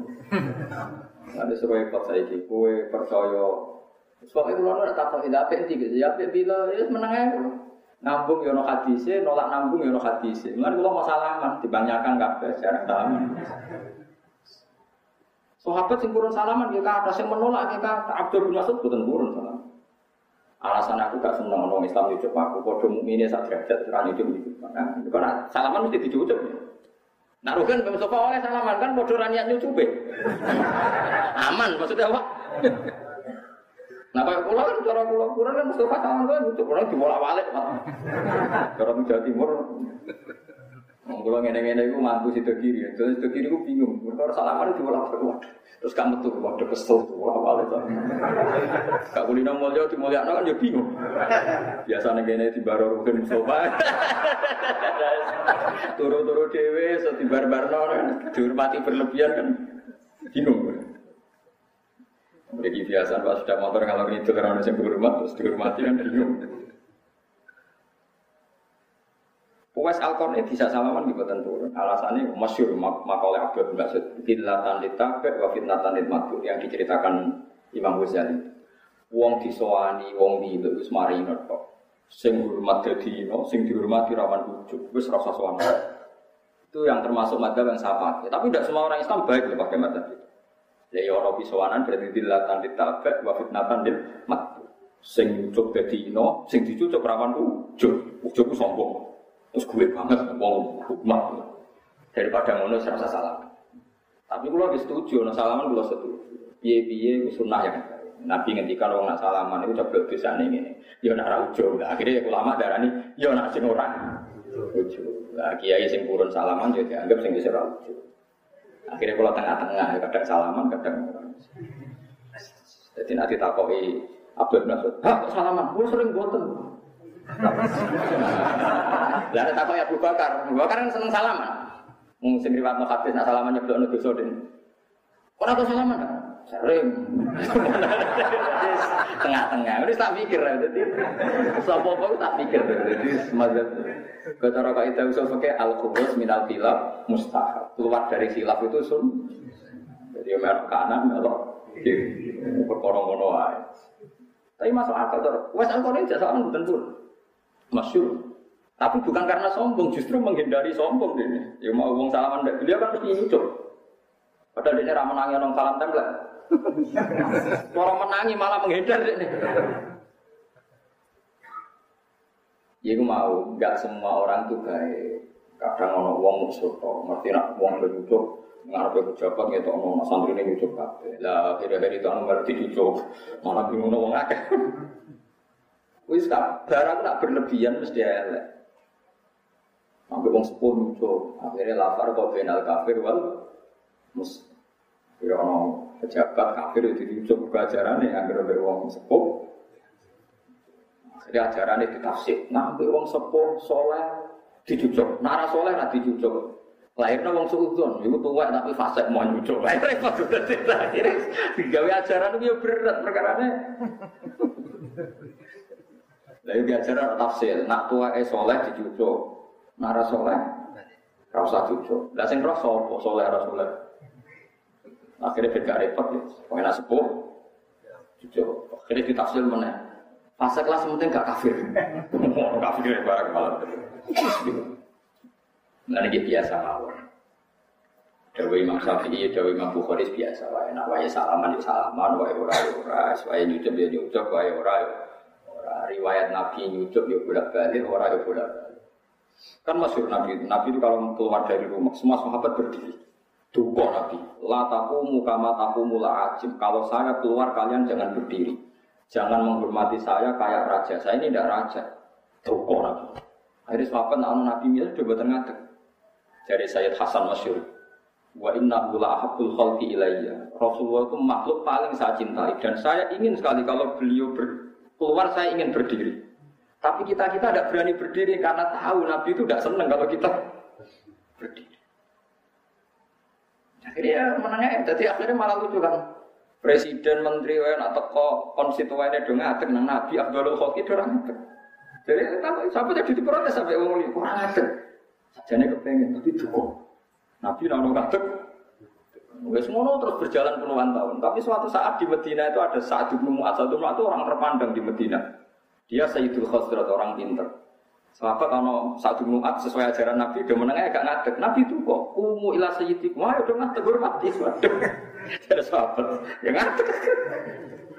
Ada sesuai repot saya ini, kue percaya. Sebab itu lalu tak tahu tidak apa gitu, ya bila ya menang aja. Nambung yono hadise, nolak nambung yono hadise. Mulai kalau mau salaman, dibanyakan kabeh jarang salaman. Sahabat sing salaman ya kata, sing menolak ya kata. Abdul bin Mas'ud boten purun salaman. Alasan aku gak seneng orang Islam di aku, padha mukmine sak derajat ora itu itu. Nah, karena salaman mesti dicucuk. Nah, Rugen Mustafa oleh salaman kan padha ra niat nyucupe. Aman maksudnya apa? Nah, kalau pulau kan cara pulau kurang kan Mustafa salaman kan nyucup, orang dibolak-balik. Cara Jawa Timur kalau ngene-ngene itu mantu situ kiri, terus situ kiri itu bingung. Mereka salaman itu malah balik. Terus kamu tuh waduh kesel tuh, wah balik. Kak kulino mulya di mulya kan ya bingung. Biasanya ngene di baro rugen sofa. Turu-turu dewe, so di bar-barno kan, dihormati berlebihan kan, bingung. Jadi biasa pas sudah motor kalau itu karena yang berhormat terus dihormati kan bingung. Uwais al bisa salaman di badan turun. Alasannya masyur mak makalah Abdul bin Mas'ud. Fitnatan ditabek wa fitnatan ditmatu yang diceritakan Imam Ghazali. Wong disowani, wong di wis marinot. Sing hormat dadi sing dihormati rawan ujuk. Wis rasa sowan. Itu yang termasuk madzhab yang saya pakai. Tapi tidak semua orang Islam baik loh pakai madzhab itu. Ya ya orang bisowanan berarti dilatan ditabek wa fitnatan ditmatu. Sing ujuk dadi sing dicucuk rawan ujuk. Ujuk sombong. Terus gue banget wong hukmah. Daripada ngono serasa salah. Tapi kalau lebih setuju, no salaman kalau setuju. Biye-biye sunnah yang Nabi ngendikan orang nak salaman itu coba bisa nih ini. Ya nak raujo. Nah, akhirnya ulama darah ini, ya nak sing orang. Ujo. Nah, kiai sing purun salaman jadi anggap sing bisa raujo. Akhirnya kalau tengah-tengah kadang salaman kadang orang. Jadi nanti takoi Abdul Nasud, hah salaman? Gue sering boten. Lah ada takut ya Abu Bakar. Abu Bakar kan seneng salaman. Mung sing riwayat hadis nak salaman nyeblokno dosa den. Ora kok salaman. Sering. Tengah-tengah. Ini tak pikir ya. Jadi sapa apa tak pikir. Jadi semacam Kecara kaidah usul pakai al khubus minal khilaf mustahab. Keluar dari khilaf itu sun. Jadi melok kanan melok kiri. Perkara ngono wae. Tapi masuk akal tuh. Wes ini jasa kan pun. Masyur. Tapi bukan karena sombong, justru menghindari sombong ini. Ya mau uang salaman dari beliau kan mesti nyucuk. Padahal dia ramah nangis orang salam tempel. Orang menangi malah menghindar ini. Ya mau, nggak semua orang tuh kayak kadang ono uang musuh toh, ngerti nak uang nyucuk, ngarepe pejabat gitu ono santri ini kabeh. Lah akhir-akhir itu anu ngerti nyucuk, malah bingung wong akeh. Wis tak barang nak berlebihan mesti elek. Sampai wong sepuh nyucuk, akhirnya lafar kau benal kafir wal mus. Ya ono pejabat kafir itu nyucuk keajarannya, agar ada wong sepuh. Akhirnya ajarannya ditafsir. Nah, wong sepuh soleh dicucuk, nara soleh nak dicucuk. Lahirnya wong suudon, itu tua tapi fase mau. Lahir repot udah tidak. Akhirnya digawe ajaran itu ya berat perkaranya. Lalu diajaran tafsir, nak tua eh soleh dicucuk, nara soleh rasa cucuk. Lah sing roh sapa soleh ora soleh. Akhirnya beda repot ya. Pengen sepuh cucuk. Akhirnya ditafsir mana? Fase kelas penting gak kafir. Kafir barang malah. Nah ini biasa mawon. Dewi Imam Syafi'i, Dewi Imam Bukhari biasa wae. Nak wae salaman ya salaman, wae ora ya ora, wae nyucup ya nyucup, wae ora ya ora. Riwayat Nabi nyucup ya bolak balik, ora ya bolak balik. Kan masyhur Nabi, Nabi itu kalau keluar dari rumah, semua sahabat berdiri. Duko Nabi, la taqumu kama taqumu la ajim. Kalau saya keluar kalian jangan berdiri. Jangan menghormati saya kayak raja. Saya ini tidak raja. Duko Nabi. Akhirnya sahabat nak Nabi sudah buat ngadeg. Dari Sayyid Hasan Masyur. Wa inna la ahabbul khalqi ilayya. Rasulullah itu makhluk paling saya cintai. Dan saya ingin sekali kalau beliau ber, keluar, saya ingin berdiri. Tapi kita kita tidak berani berdiri karena tahu Nabi itu tidak senang kalau kita berdiri. Akhirnya menangnya, jadi akhirnya malah lucu kan. Presiden, menteri, wae nak teko konstituennya dong ngadeg nang Nabi Abdul Khalqi dorang ngadeg. Jadi tahu sampai jadi diprotes sampai wong ini kurang ngadeg. Sajane kepengen tapi duko. Nabi nang ngadeg. Wes ngono terus berjalan puluhan tahun. Tapi suatu saat di Medina itu ada Sa'ad bin Mu'adz. Bin orang terpandang di Medina. Dia Sayyidul Khosrat, orang pinter. Sahabat kalau Sa'ad bin Mu'adz sesuai ajaran Nabi, dia menengah agak ngadeg. Nabi itu kok, kumu ila sayyidikum. Wah, udah ngadeg, hormati. Ada sahabat, ya ngadeg.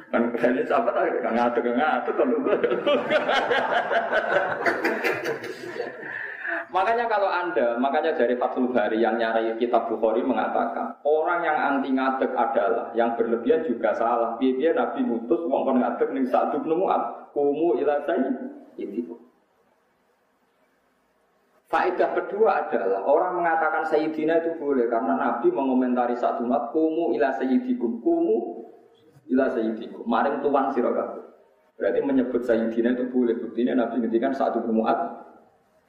Kan kayaknya sahabat akhirnya kan ngadeg, ngadeg. Makanya kalau Anda, makanya dari Fathul Bari yang nyari kitab Bukhari mengatakan, orang yang anti ngadeg adalah yang berlebihan juga salah. Biar Nabi mutus wong kon ngadeg ning satu penemuan, kumu ila itu. Faedah kedua adalah orang mengatakan Sayyidina itu boleh karena Nabi mengomentari satu mat kumu ila sayyidikum kumu ila sayyidikum maring tuan sirakabu. Berarti menyebut Sayyidina itu boleh buktinya Nabi ngendikan satu penemuan.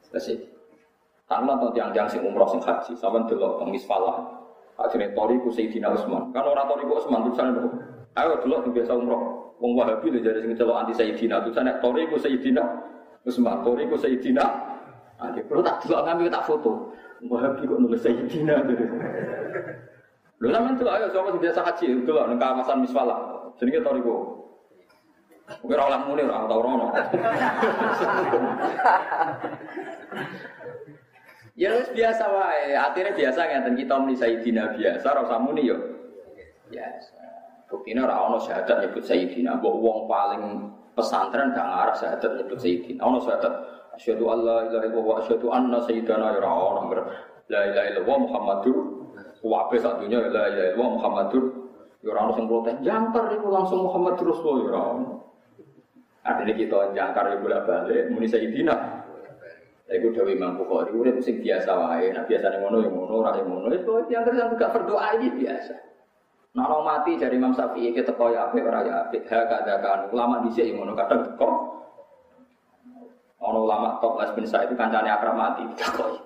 Selesai. Karena atau tiang-tiang umroh sing haji, sama dulu teng misfalah. Akhirnya tori ku Sayyidina Utsman. Kan orang tori ku Utsman tulisan itu. Ayo dulu yang biasa umroh. Wong Wahabi lho jadi sing celok anti Sayyidina tulisan tori ku Sayyidina Utsman, tori ku Sayyidina. Nanti perlu tak dulu ngambil tak foto. Wahabi kok nulis Sayyidina gitu. Lho sampean tuh ayo sapa sing biasa haji delok nang kawasan misfalah. Jenenge tori ku. Mungkin orang muni orang tau rono. Ya wis biasa wae. Akhirnya biasa ngeten kita muni Sayyidina biasa ora usah muni yo. Biasa. Buktine ora ono syahadat nyebut Sayyidina. Mbok wong paling pesantren gak ngarah syahadat nyebut Sayyidina. Ono syahadat asyhadu alla ilaha illallah wa asyhadu anna sayyidana ya ora ono. La ilaha illallah Muhammadur Wabe satunya la ilaha illallah Muhammadur ya ora ono sing protes. Jangkar iku langsung Muhammadur Rasulullah ya ora ono. Artinya kita jangkar ya bolak-balik muni Sayyidina. Iku Dewi Imam Bukhari, udah sing biasa wae. Nah biasa nih ngono yang ngono, orang yang ngono. Itu yang terus gak berdoa ini biasa. Nah orang mati dari Imam Syafi'i kita teko ya apik ora ya. Ha kadakan ulama dhisik yang ngono kadang teko. Ono ulama top Les bin Sa'id itu kancane akrab mati takoi.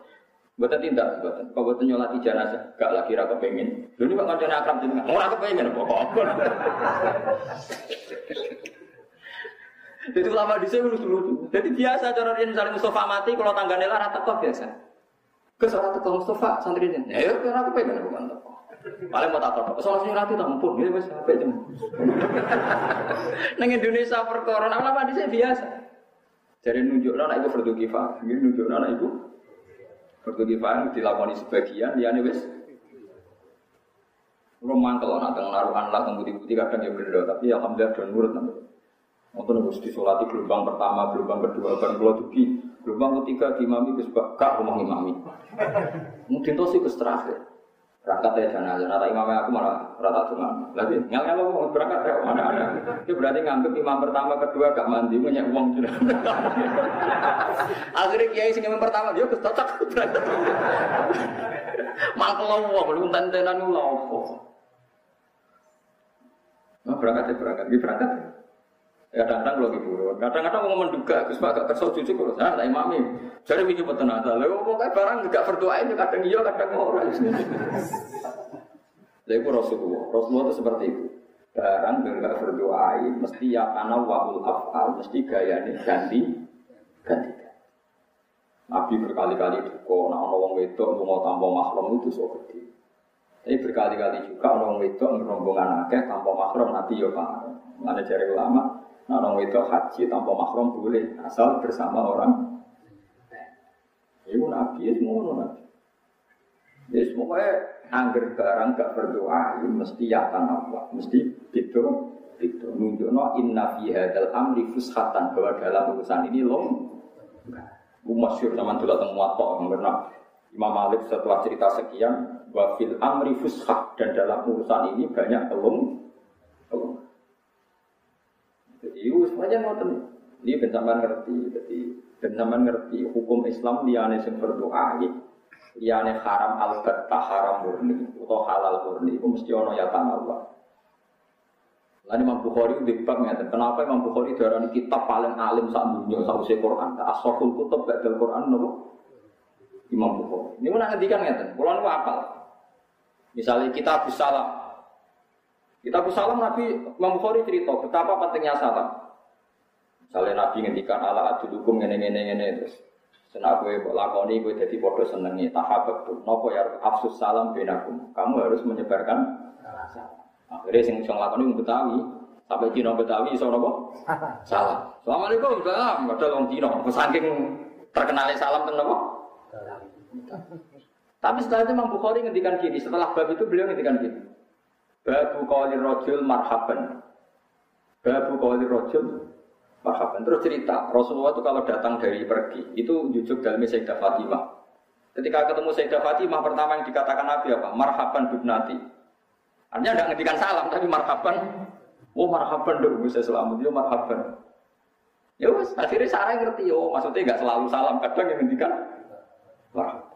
Buatan tindak, buatan. Kau buatan nyolati jenazah, gak lagi raka pengen. Dulu kok kancane akrab jenengan, ora kepengen apa apa. Jadi ulama di sini lucu-lucu. Jadi biasa cara dia misalnya Mustafa mati, kalau tanggane lara teko biasa. Ke seorang teko Mustafa santri ini, ya ora kepengen apa mantap. Paling mau tak tahu, soal nyurati tak mumpun, ini wes apa itu. Neng Indonesia perkara, ulama di sini biasa. Jadi nunjuk anak ibu fardu kifayah, ini nunjuk anak ibu fardu kifayah dilakoni sebagian, ya wes. Kalau mangkel nak tengah naruhan lah bukti kadang ya bener, tapi alhamdulillah dan nurut nanti. Mungkin harus disolati gelombang pertama, gelombang kedua, kan kalau dugi, gelombang ketiga di mami ke kak rumah imami. Mungkin tuh sih ke terakhir. Berangkat ya jangan aja, nata imamnya aku malah rata cuma. Lagi ngel ngel mau berangkat ya mana ada. Itu berarti nganggep imam pertama, kedua gak mandi, punya uang sudah. Akhirnya kiai sing imam pertama dia cocok berangkat. Mangkel uang, belum tentenan uang. Nah, berangkat ya berangkat, berangkat. Kadang-kadang kalau gitu, kadang-kadang mau menduga, Gus Pak gak kerso cucu kalau saya tak imami. Jadi mikir betul nasa, lalu pokoknya barang gak berdoa ini kadang iya, kadang orang. Jadi itu Rasulullah, Rasulullah itu seperti itu. Barang gak berdoa mesti ya karena wahul afal, mesti gaya ini ganti, ganti. Nabi berkali-kali duka, nah orang wong wedok mau tanpa mahram itu so gede. Tapi berkali-kali juga orang wedok rombongan akeh tanpa mahram nanti ya pak. Mana cari ulama, Nah, orang itu haji tanpa mahram boleh, asal bersama orang. Itu nabi, ya semua nabi. Ya semuanya angger barang gak berdoa, ya mesti yakan Allah, mesti itu itu nunjukno inna fi hadzal amri fushatan bahwa dalam urusan ini long masyur sama dulu temu watok karena Imam Malik setelah cerita sekian wa fil amri fushat dan dalam urusan ini banyak telung semuanya ngoten. Ini bencaman ngerti. Jadi bencaman ngerti hukum Islam liane sing berdoa liane haram albatta haram murni atau halal murni itu mesti ono ya Allah. Lalu Imam Bukhari dibab ngeten, kenapa Imam Bukhari darani kitab paling alim saat dunia saat usia Quran, asoful kutub badal Quran nopo Imam Bukhari. Ini mana ngendikan ngeten, kalau nu apal. Misalnya kita salam, kita salam Nabi Imam Bukhari cerita betapa pentingnya salam. Misalnya Nabi ngendikan ala adudukum ngene ngene ngene terus. Senak gue lakoni gue jadi bodoh senengi tahabak tuh. Nopo ya afsus salam benakum. Kamu harus menyebarkan salam. Akhirnya sing sing lakoni Betawi sampai Cina Betawi iso nopo? Salam. Assalamualaikum salam. Padahal wong Cina saking terkenalnya salam teng nopo? Tapi setelah itu Imam Bukhari ngendikan gini, setelah bab itu beliau ngendikan gini. Babu kaulir rojul marhaban. Babu kaulir rojul marhaban. Terus cerita, Rasulullah itu kalau datang dari pergi, itu jujuk dalam Sayyidah Fatimah. Ketika ketemu Sayyidah Fatimah, pertama yang dikatakan Nabi apa? Marhaban bibnati. Artinya tidak ngedikan salam, tapi marhaban. Oh marhaban dong, bisa selamat. Yo marhaban. Ya wes, akhirnya saya ngerti, oh maksudnya nggak selalu salam, kadang yang ngendikan marhaban.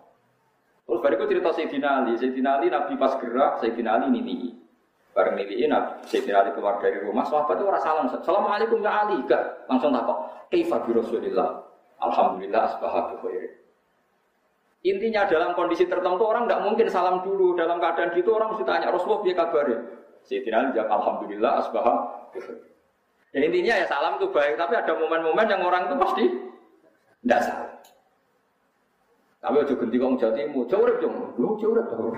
Terus bariku cerita Sayyidina Ali, Sayyidina Ali Nabi pas gerak, Sayyidina Ali ini Bareng niliin, Sayyidina Ali keluar dari rumah, sahabat itu orang salam. Assalamualaikum ya Ali, gak langsung takut. Kaifa bi Rasulillah. Alhamdulillah asbaha bi Intinya dalam kondisi tertentu orang tidak mungkin salam dulu. Dalam keadaan gitu orang mesti tanya Rasulullah dia kabarnya. Sayyidina Ali jawab Alhamdulillah asbaha Ya intinya ya salam itu baik, tapi ada momen-momen yang orang itu pasti tidak salam. Tapi aja ganti wong jatimu, jauh urip jong. Lu jauh urip to.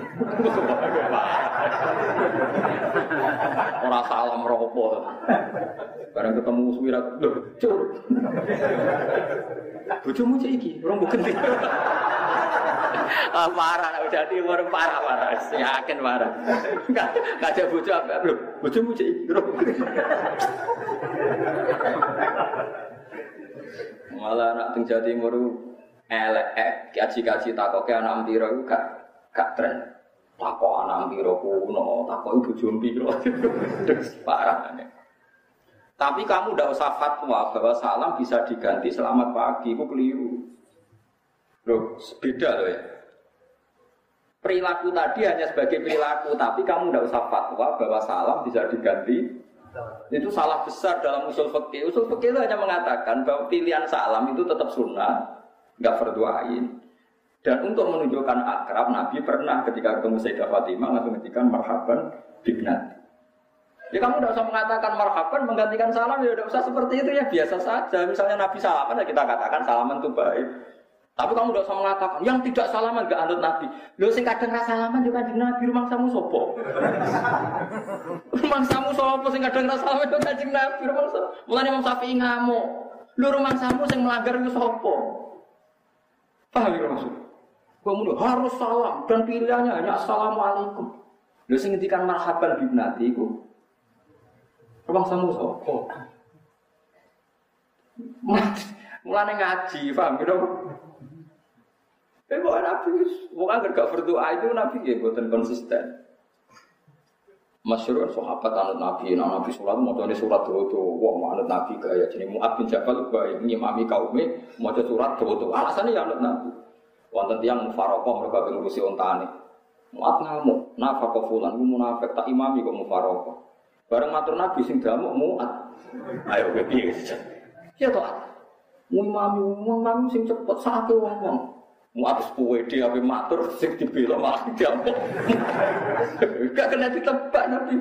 Ora salam ropo. Bareng ketemu suwirat, lho, jauh. Bojomu cek iki, orang bukan ganti. ah, parah, udah di orang parah parah, yakin parah. Enggak, ada bojo apa, belum. Bojomu cek iki, Malah anak ting Timur elek eh kaji-kaji takoke anak piro iku gak gak tren. Takok anak piro kuno, takok ibu piro. Parah aneh. Tapi kamu tidak usah fatwa bahwa salam bisa diganti selamat pagi, itu keliru. Loh, beda loh ya. Perilaku tadi hanya sebagai perilaku, tapi kamu tidak usah fatwa bahwa salam bisa diganti. Itu salah besar dalam usul fikih. Usul fikih itu hanya mengatakan bahwa pilihan salam itu tetap sunnah, nggak berdoain. Dan untuk menunjukkan akrab, Nabi pernah ketika ketemu Sayyidah Fatimah langsung ngendikan marhaban bibnati. Ya kamu tidak usah mengatakan marhaban menggantikan salam ya tidak usah seperti itu ya biasa saja. Misalnya Nabi salaman ya kita katakan salaman itu baik. Tapi kamu tidak usah mengatakan yang tidak salaman gak anut Nabi. Lo sing kadang rasa salaman juga di Nabi rumah samu sopo. rumah samu sopo sing kadang rasa salaman juga di Nabi rumah samu. Mulane Imam Syafi'i ngamuk. Lo rumah samu sing melanggar itu sopo. Paham ya maksud? Kemudian harus salam dan pilihannya hanya assalamualaikum. Lo sing ngendikan marhaban bibnati itu rumah samu sopo. Mulane ngaji, paham gitu? Eh kok Nabi, bukan gak berdoa itu Nabi ya buatan konsisten. Masyur sahabat anut Nabi, nah Nabi sholat mau tulis surat tuh wah mau anut Nabi gaya jadi Mu'ab bin Jabal gaya ngimami kaumnya mau surat tuh tuh, alasannya ya anut Nabi. Wonten tiang mufarokoh mereka ngurusi ontane. Mu'ab ngamuk, nafkah fulan, gue munafik tak imami kok mufarokoh. Bareng matur Nabi sing damuk Mu'ab. Ayo gue piye Ya toh, mau imami, imami sing cepet sakit wong-wong. Mau habis kue dia apa matur sing dibela malah diamuk. Gak kena ditebak nabi.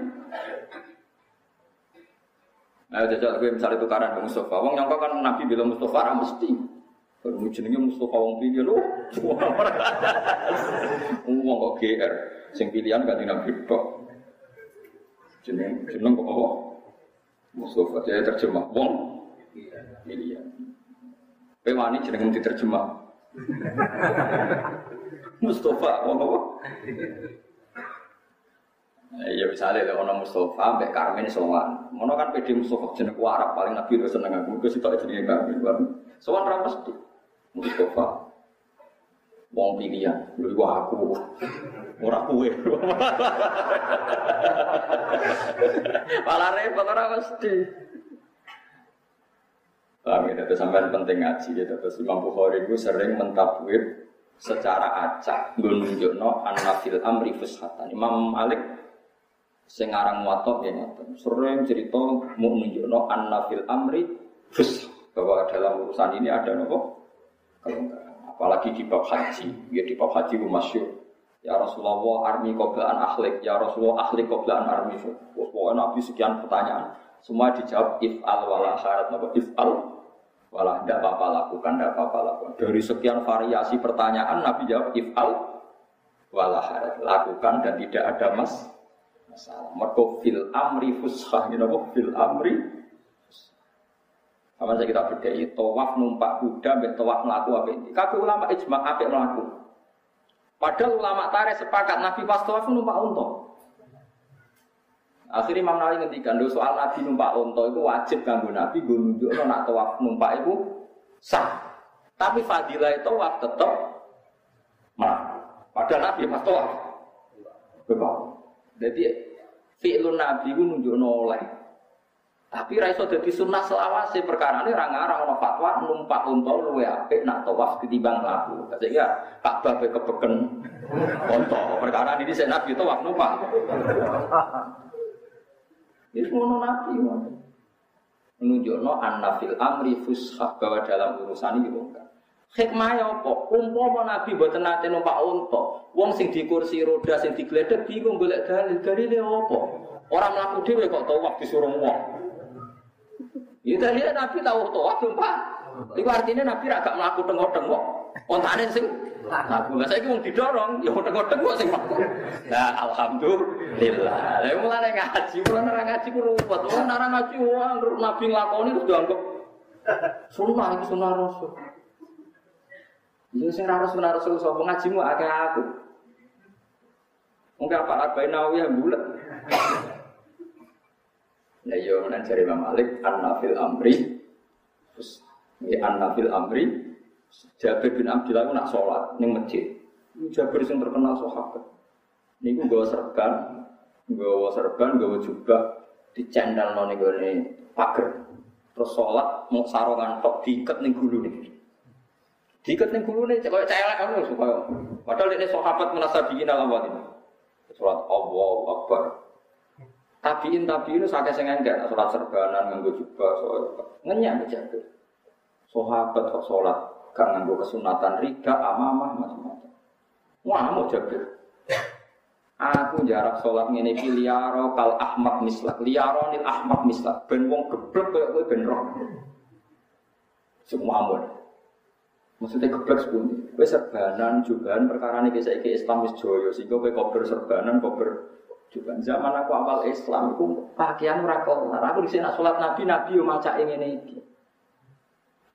Nah, jajal gue misalnya tukaran dengan Mustafa. Wong nyangka kan Nabi bilang Mustafa ra mesti. Baru jenenge Mustafa wong pilih lho. Wong kok GR. Sing pilihan gak Nabi tok. Jeneng jeneng kok apa? Mustafa saya terjemah wong pilihan. Kowe wani jeneng diterjemah. Mustafa, wong apa? Ya misalnya lah orang Mustafa, Mbak Karmen sowan. Mono kan PD Mustafa jeneng Arab paling Nabi lu seneng aku. Gue sitok jenenge Karmen. Sowan ra mesti. Mustafa. Wong pilihan, lu iku aku. Ora kuwe. Malah repot ora mesti. Paham ya, itu sampai penting ngaji ya. Terus Imam Bukhari itu sering mentafwid secara acak. Nunjukno anafil amri fushatan. Imam Malik sing aran muwatta ya ngoten. Sering cerita mau nunjukno anafil amri fus bahwa dalam urusan ini ada nopo? Apalagi di bab haji. Ya di bab haji masyur ya Rasulullah armi koblaan akhlik. Ya Rasulullah akhlik koblaan armi. Pokoknya Nabi sekian pertanyaan. Semua dijawab if al wala syarat. Nopo? If al wala tidak apa-apa lakukan tidak apa-apa lakukan dari sekian variasi pertanyaan Nabi jawab if al wala syarat lakukan dan tidak ada mas masalah mereka fil amri fushah gitu nopo fil amri sama saya kita berdaya, tawaf numpak kuda, mbak tawaf melaku apa ini. Kakek ulama ijma apa melaku. Padahal ulama tarik sepakat Nabi pas tawaf numpak unta. Akhirnya Imam Nawawi ngendikan do soal Nabi numpak onto itu wajib kanggo Nabi gue nunjuk nak tawaf numpak itu sah. Tapi fadilah itu tawaf tetap mah. Padahal Nabi pas tawaf. Betul. Jadi fi'lun Nabi itu nunjuk oleh. Tapi raiso jadi sunnah selawase perkara ini orang orang ono fatwa numpak unta luwe apik nak tawaf ketimbang laku. Sehingga Ka'bah kepeken unta. Perkara ini saya Nabi tawaf numpak. Itu ngono nabi Menunjukno an-nafil amri fushah bahwa dalam urusan ini bukan. Hikmah ya apa? Umpama Nabi mboten nate numpak unta, wong sing di kursi roda sing digledek bingung golek dalil. Dalile apa? Orang mlaku dhewe kok tawaf disuruh wong. Ya dalile Nabi tahu tawaf numpak. Iku artinya Nabi ra gak mlaku tengok-tengok. Ontane sing Aku lah saya mau didorong, ya kok sing Nah, alhamdulillah. Lah mulane ngaji, mulane ora ngaji ku ruwet. Wong ngaji wong nabi nglakoni terus dianggap sunnah itu sunnah rasul. Iya sing ora sunnah rasul sapa ngajimu akeh aku. Mungkin apa Arba'in Nawawi yang bulat. Ya iya menan Imam Malik an-nafil amri. Terus ya an-nafil amri Jabir bin Abdullah itu nak sholat ning masjid. Jabir yang terkenal sahabat. Niku gue serban, gue serban, gue jubah di channel gue nih pagar. Terus sholat mau sarongan tok diikat nih gulu nih. Diikat nih gulu nih, kayak celek kan supaya. Padahal ini sahabat merasa bikin alam ini. Sholat Allah Akbar. Tabiin tabiin sakit sengaja sholat serbanan nganggo jubah, sholat ngenyak Jabir. Sahabat kok sholat gak nganggo kesunatan rida, amamah, macam-macam. Wah, mau jabir. Aku jarak sholat ngene iki liyaro kal ahmad mislak, liyaro nil ahmad mislak. Ben wong geblek koyo ben roh. Semua amur. Maksudnya geblek sepundi. Kowe serbanan juga perkara ini kisah iki Islam wis joyo sehingga kowe kober serbanan kober juga zaman aku awal Islam aku pakaian ora kelar. Aku di sini sholat Nabi Nabi yo maca iki.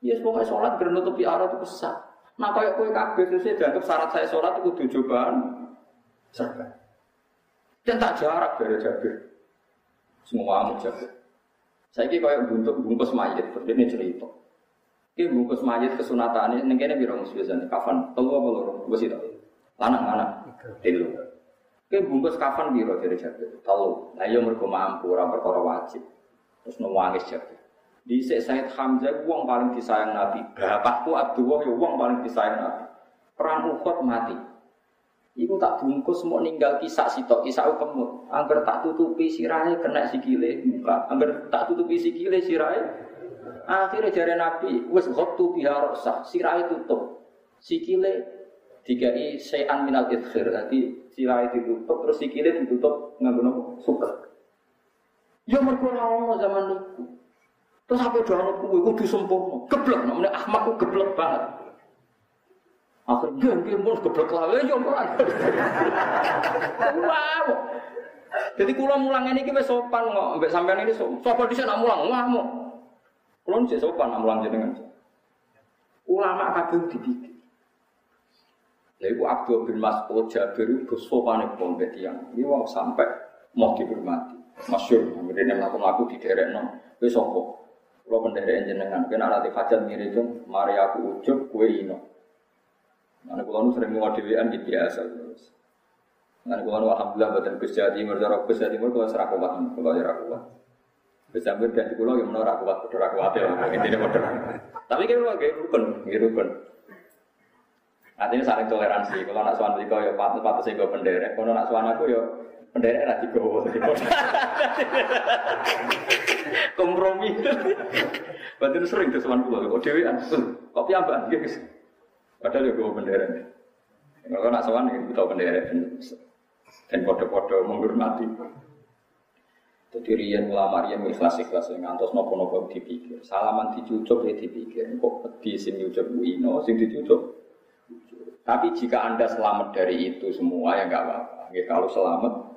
Ya yes, pokoknya sholat bernutupi aurat itu sah. Nah kayak kue kabeh terus dianggap syarat saya sholat itu kudu cobaan serban. Dan tak jarak dari Jabir. Semua amat Jabir. Saya kira kayak buntuk bungkus mayat, ini cerita. Ini bungkus mayat kesunatan ini, ini bilang biasanya kafan. Tahu apa lorong? Gue sih tahu. Lanang lanang. Tilu. Ini bungkus kafan biro dari Jabir. Tahu. Nah iya mereka mampu orang perkara wajib. Terus nangis Jabir. Di Said Hamzah, uang paling disayang Nabi. Bapakku Abdullah, ya uang paling disayang Nabi. Perang Uhud mati. Iku tak bungkus mau ninggal kisah sitok kisah kemut. Angger tak tutupi sirai kena sikile buka. Angger tak tutupi sikile sirai. Akhirnya jari Nabi wes ghottu biha rosa sirai tutup. Sikile dikai sayan minal idkhir. Nanti sirai ditutup terus sikile ditutup nganggo nopo suka. Ya mergo ora zaman itu. Terus apa doa kuwi kudu sempurna. Geblek namanya Ahmad ku geblek banget. Akhirnya dia mau geblek lawe yo Wow. Jadi kula mulang ini kita sopan kok, mbek sampean ini sopan. Sopan dhisik nak mulang ngamuk. Kula sik sopan nak mulang jenengan. Ulama kadung dipikir. Ya ibu Abdul bin Mas'ud Jabir itu sopan itu pun yang ini mau sampai mau dihormati. Masyur, kemudian yang laku di non, itu sopo. Kalau penderek jenengan, kena nanti hajat mirip itu, mari aku ujuk, kue ino. Mana kulo sering mau dewean di biasa terus. Mana kulo alhamdulillah badan Gus Jadi mereka Gus Jadi mereka kulo serak kuat, kulo ya kuat. Gus Jadi dan kulo yang menolak kuat, kuat kuat ya, intinya kuat. Tapi kulo kayak rukun, kayak rukun. Artinya saling toleransi. Kalau nak suan kau ya patut patut sih gue penderek. Kalau nak suan aku ya penderek nanti gue kompromi. Berarti sering tuh suan kulo. Kok dewi an, kopi apa? Gitu. Padahal ya gue bendera nih. Kalau nak sowan ini tahu bendera dan kode-kode menghormati. Jadi rian ulama rian ikhlas ikhlas yang ngantos nopo nopo dipikir. Salaman dicucuk ya dipikir. Kok di sini ucap ino, sing dicucuk. Tapi jika anda selamat dari itu semua ya nggak apa-apa. Ya, kalau selamat,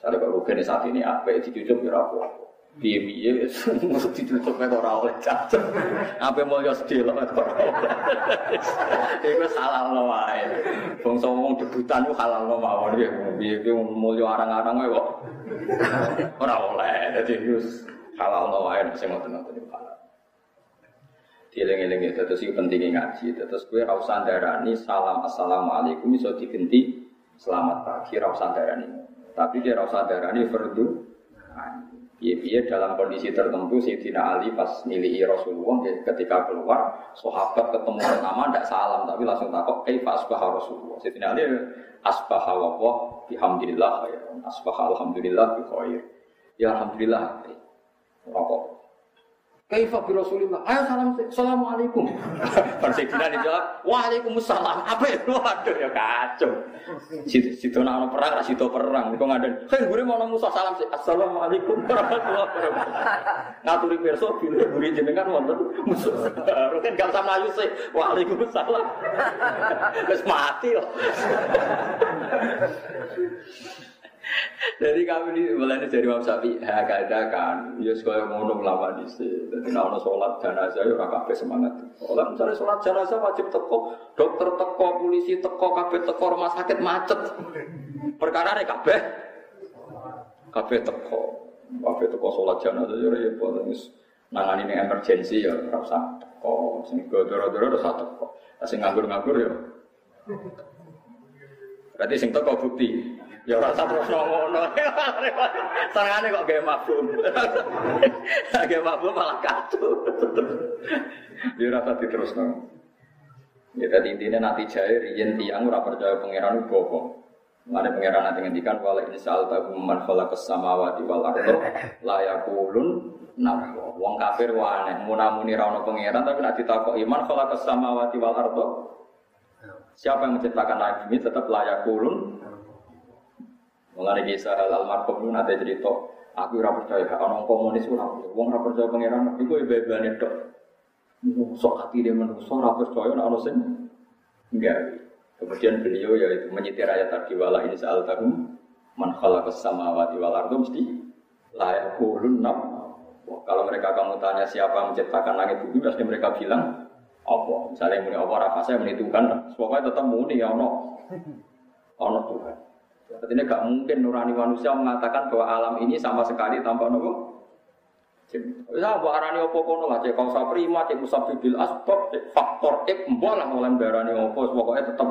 saya kalau rugen saat ini apa dicucuk ya apa Biye-biye mesti ditutup mek ora oleh cacat. Apa mulya sedelok mek ora oleh. Iku halal wae. Bangsa debutan ku halal mawon ya. Biye-biye mulya arang-arang kok ora oleh. Dadi wis halal sing ngoten-ngoten iku halal. Dieling-eling itu terus pentingnya ngaji. Terus gue rau sandarani salam assalamualaikum iso diganti selamat pagi rau sandarani. Tapi dia rau sandarani fardu. Iya, iya dalam kondisi tertentu Sayyidina Ali pas nilai Rasulullah ya, ketika keluar sahabat ketemu pertama tidak salam tapi langsung takut kaifa asbah Rasulullah? Sayyidina Ali asbah wa bihamdillah ya asbah alhamdulillah bi khair. Ya alhamdulillah rokok Kaifa bi Rasulillah? Ayo salam Assalamualaikum. Persidina dijawab, Waalaikumsalam. Apa itu? Waduh ya kacau. Situ situ nak perang, ra situ perang. Iku ngaden. Sing gure mau Musa salam Assalamualaikum warahmatullahi wabarakatuh. Ngaturi pirsa bilih gure jenengan wonten musuh. Rukin gak usah mlayu sih. Waalaikumsalam. Wis mati kok. Jadi kami di mulai dari Imam Syafi'i, ya ada kan, ya sekolah ngono lama di sini. Jadi kalau sholat jenazah ya kafe semangat. Kalau misalnya sholat jenazah wajib teko, dokter teko, polisi teko, kafe teko, rumah sakit macet. Perkara ini kafe, kafe teko, kafe teko sholat jenazah ya repot. Nangani ini emergensi ya rasa teko, sing godoro-godoro rasa teko, sing nganggur-nganggur ya. Berarti sing teko bukti. Ya rasa terus ngono. Sarangane kok gawe mabum. Gawe mabum malah kacau. Ya rasa diterusno. Ya tadi intinya nanti jaya riyen tiang ora percaya pangeran bohong. Mana pangeran nanti ngendikan wala insal tahu man khalaqas samawati wal ardo la yaqulun Nah, wong kafir wa munamuni ra ono pangeran tapi nek ditakok iman khalaqas samawati wal ardo. Siapa yang menciptakan langit bumi tetap layak kulun. Mulane kisah halal marhum itu nanti cerita, aku ora percaya ono komunis ora wong ora percaya pangeran iku ibadah tok. Sok hati dia manusia ora percaya nek ono sing enggak. Kemudian beliau yaitu menyetir ayat tadi wala ini soal tahum man khalaqas samawati wal ardo mesti layak kulun kalau mereka kamu tanya siapa menciptakan langit bumi, pasti mereka bilang apa? Misalnya muni apa rafa saya muni Tuhan, pokoknya tetap muni ya ono, ono Tuhan. Artinya gak mungkin nurani manusia mengatakan bahwa alam ini sama sekali tanpa nopo. Ya, buat arani opo kono lah, cek kausa prima, cek musabibil asbab, cek faktor X, mbak lah mulai berani opo, pokoknya tetap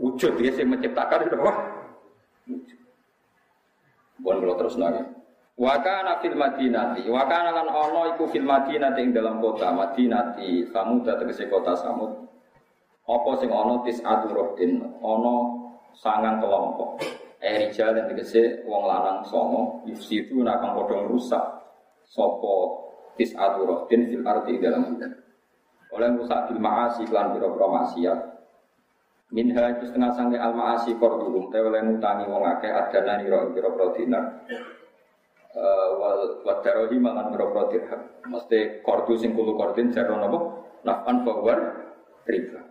wujud dia sih menciptakan itu apa? Bukan kalau terus nangis. Wakana fil Madinati, wakana lan ono iku fil Madinati ing dalam kota Madinati, Samud tegese kota Samud. Apa sing ono tis aturodin, ono sangang kelompok. Erija dan tegese wong lanang songo, yufsidu nakang podong rusak. Sopo tis aturodin fil arti dalam bumi. Oleh rusak bil maasi klan biro-biro maksiat. Minha itu setengah sange al maasi kordurum, te oleh ngutangi wong akeh adana niro biro-biro dinar. Eh, wadarohi mangan berapa dirham. Mesti kordu sing kulu kordin jaro napa? Nafan bahwa riba.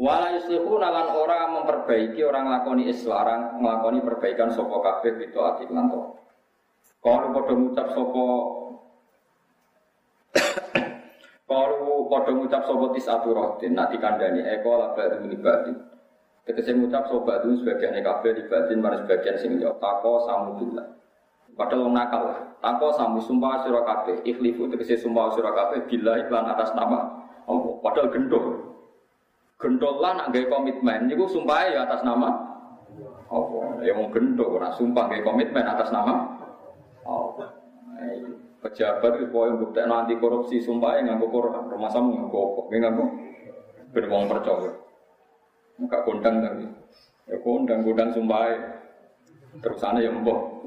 Wala yuslihu nalan orang memperbaiki orang lakoni islah, orang nglakoni perbaikan sopo kabeh itu ati lanto. Kalau padha ngucap sopo Kalau padha ngucap sopo tisatu rohdin, nak dikandani eko labadu libadin. Tegese ngucap sopo itu sebagian kabeh dibadin mana sebagian sing yo tako samu billah. Padahal wong nakal. Tako sami sumpah sira kabeh, ikhlifu tegese sumpah sira kabeh bila iklan atas nama Allah. Padahal gendol. Gendol lah nak gawe komitmen niku sumpah ya atas nama Allah. Ya mau gendol ora sumpah gawe komitmen atas nama Allah. Pejabat itu poin bukti nanti korupsi sumpah yang nganggo Quran, rumah sama nganggo apa? Nganggo berwong percaya. Enggak kondang tapi. Ya kondang kondang sumpah. Terusane ya mbok.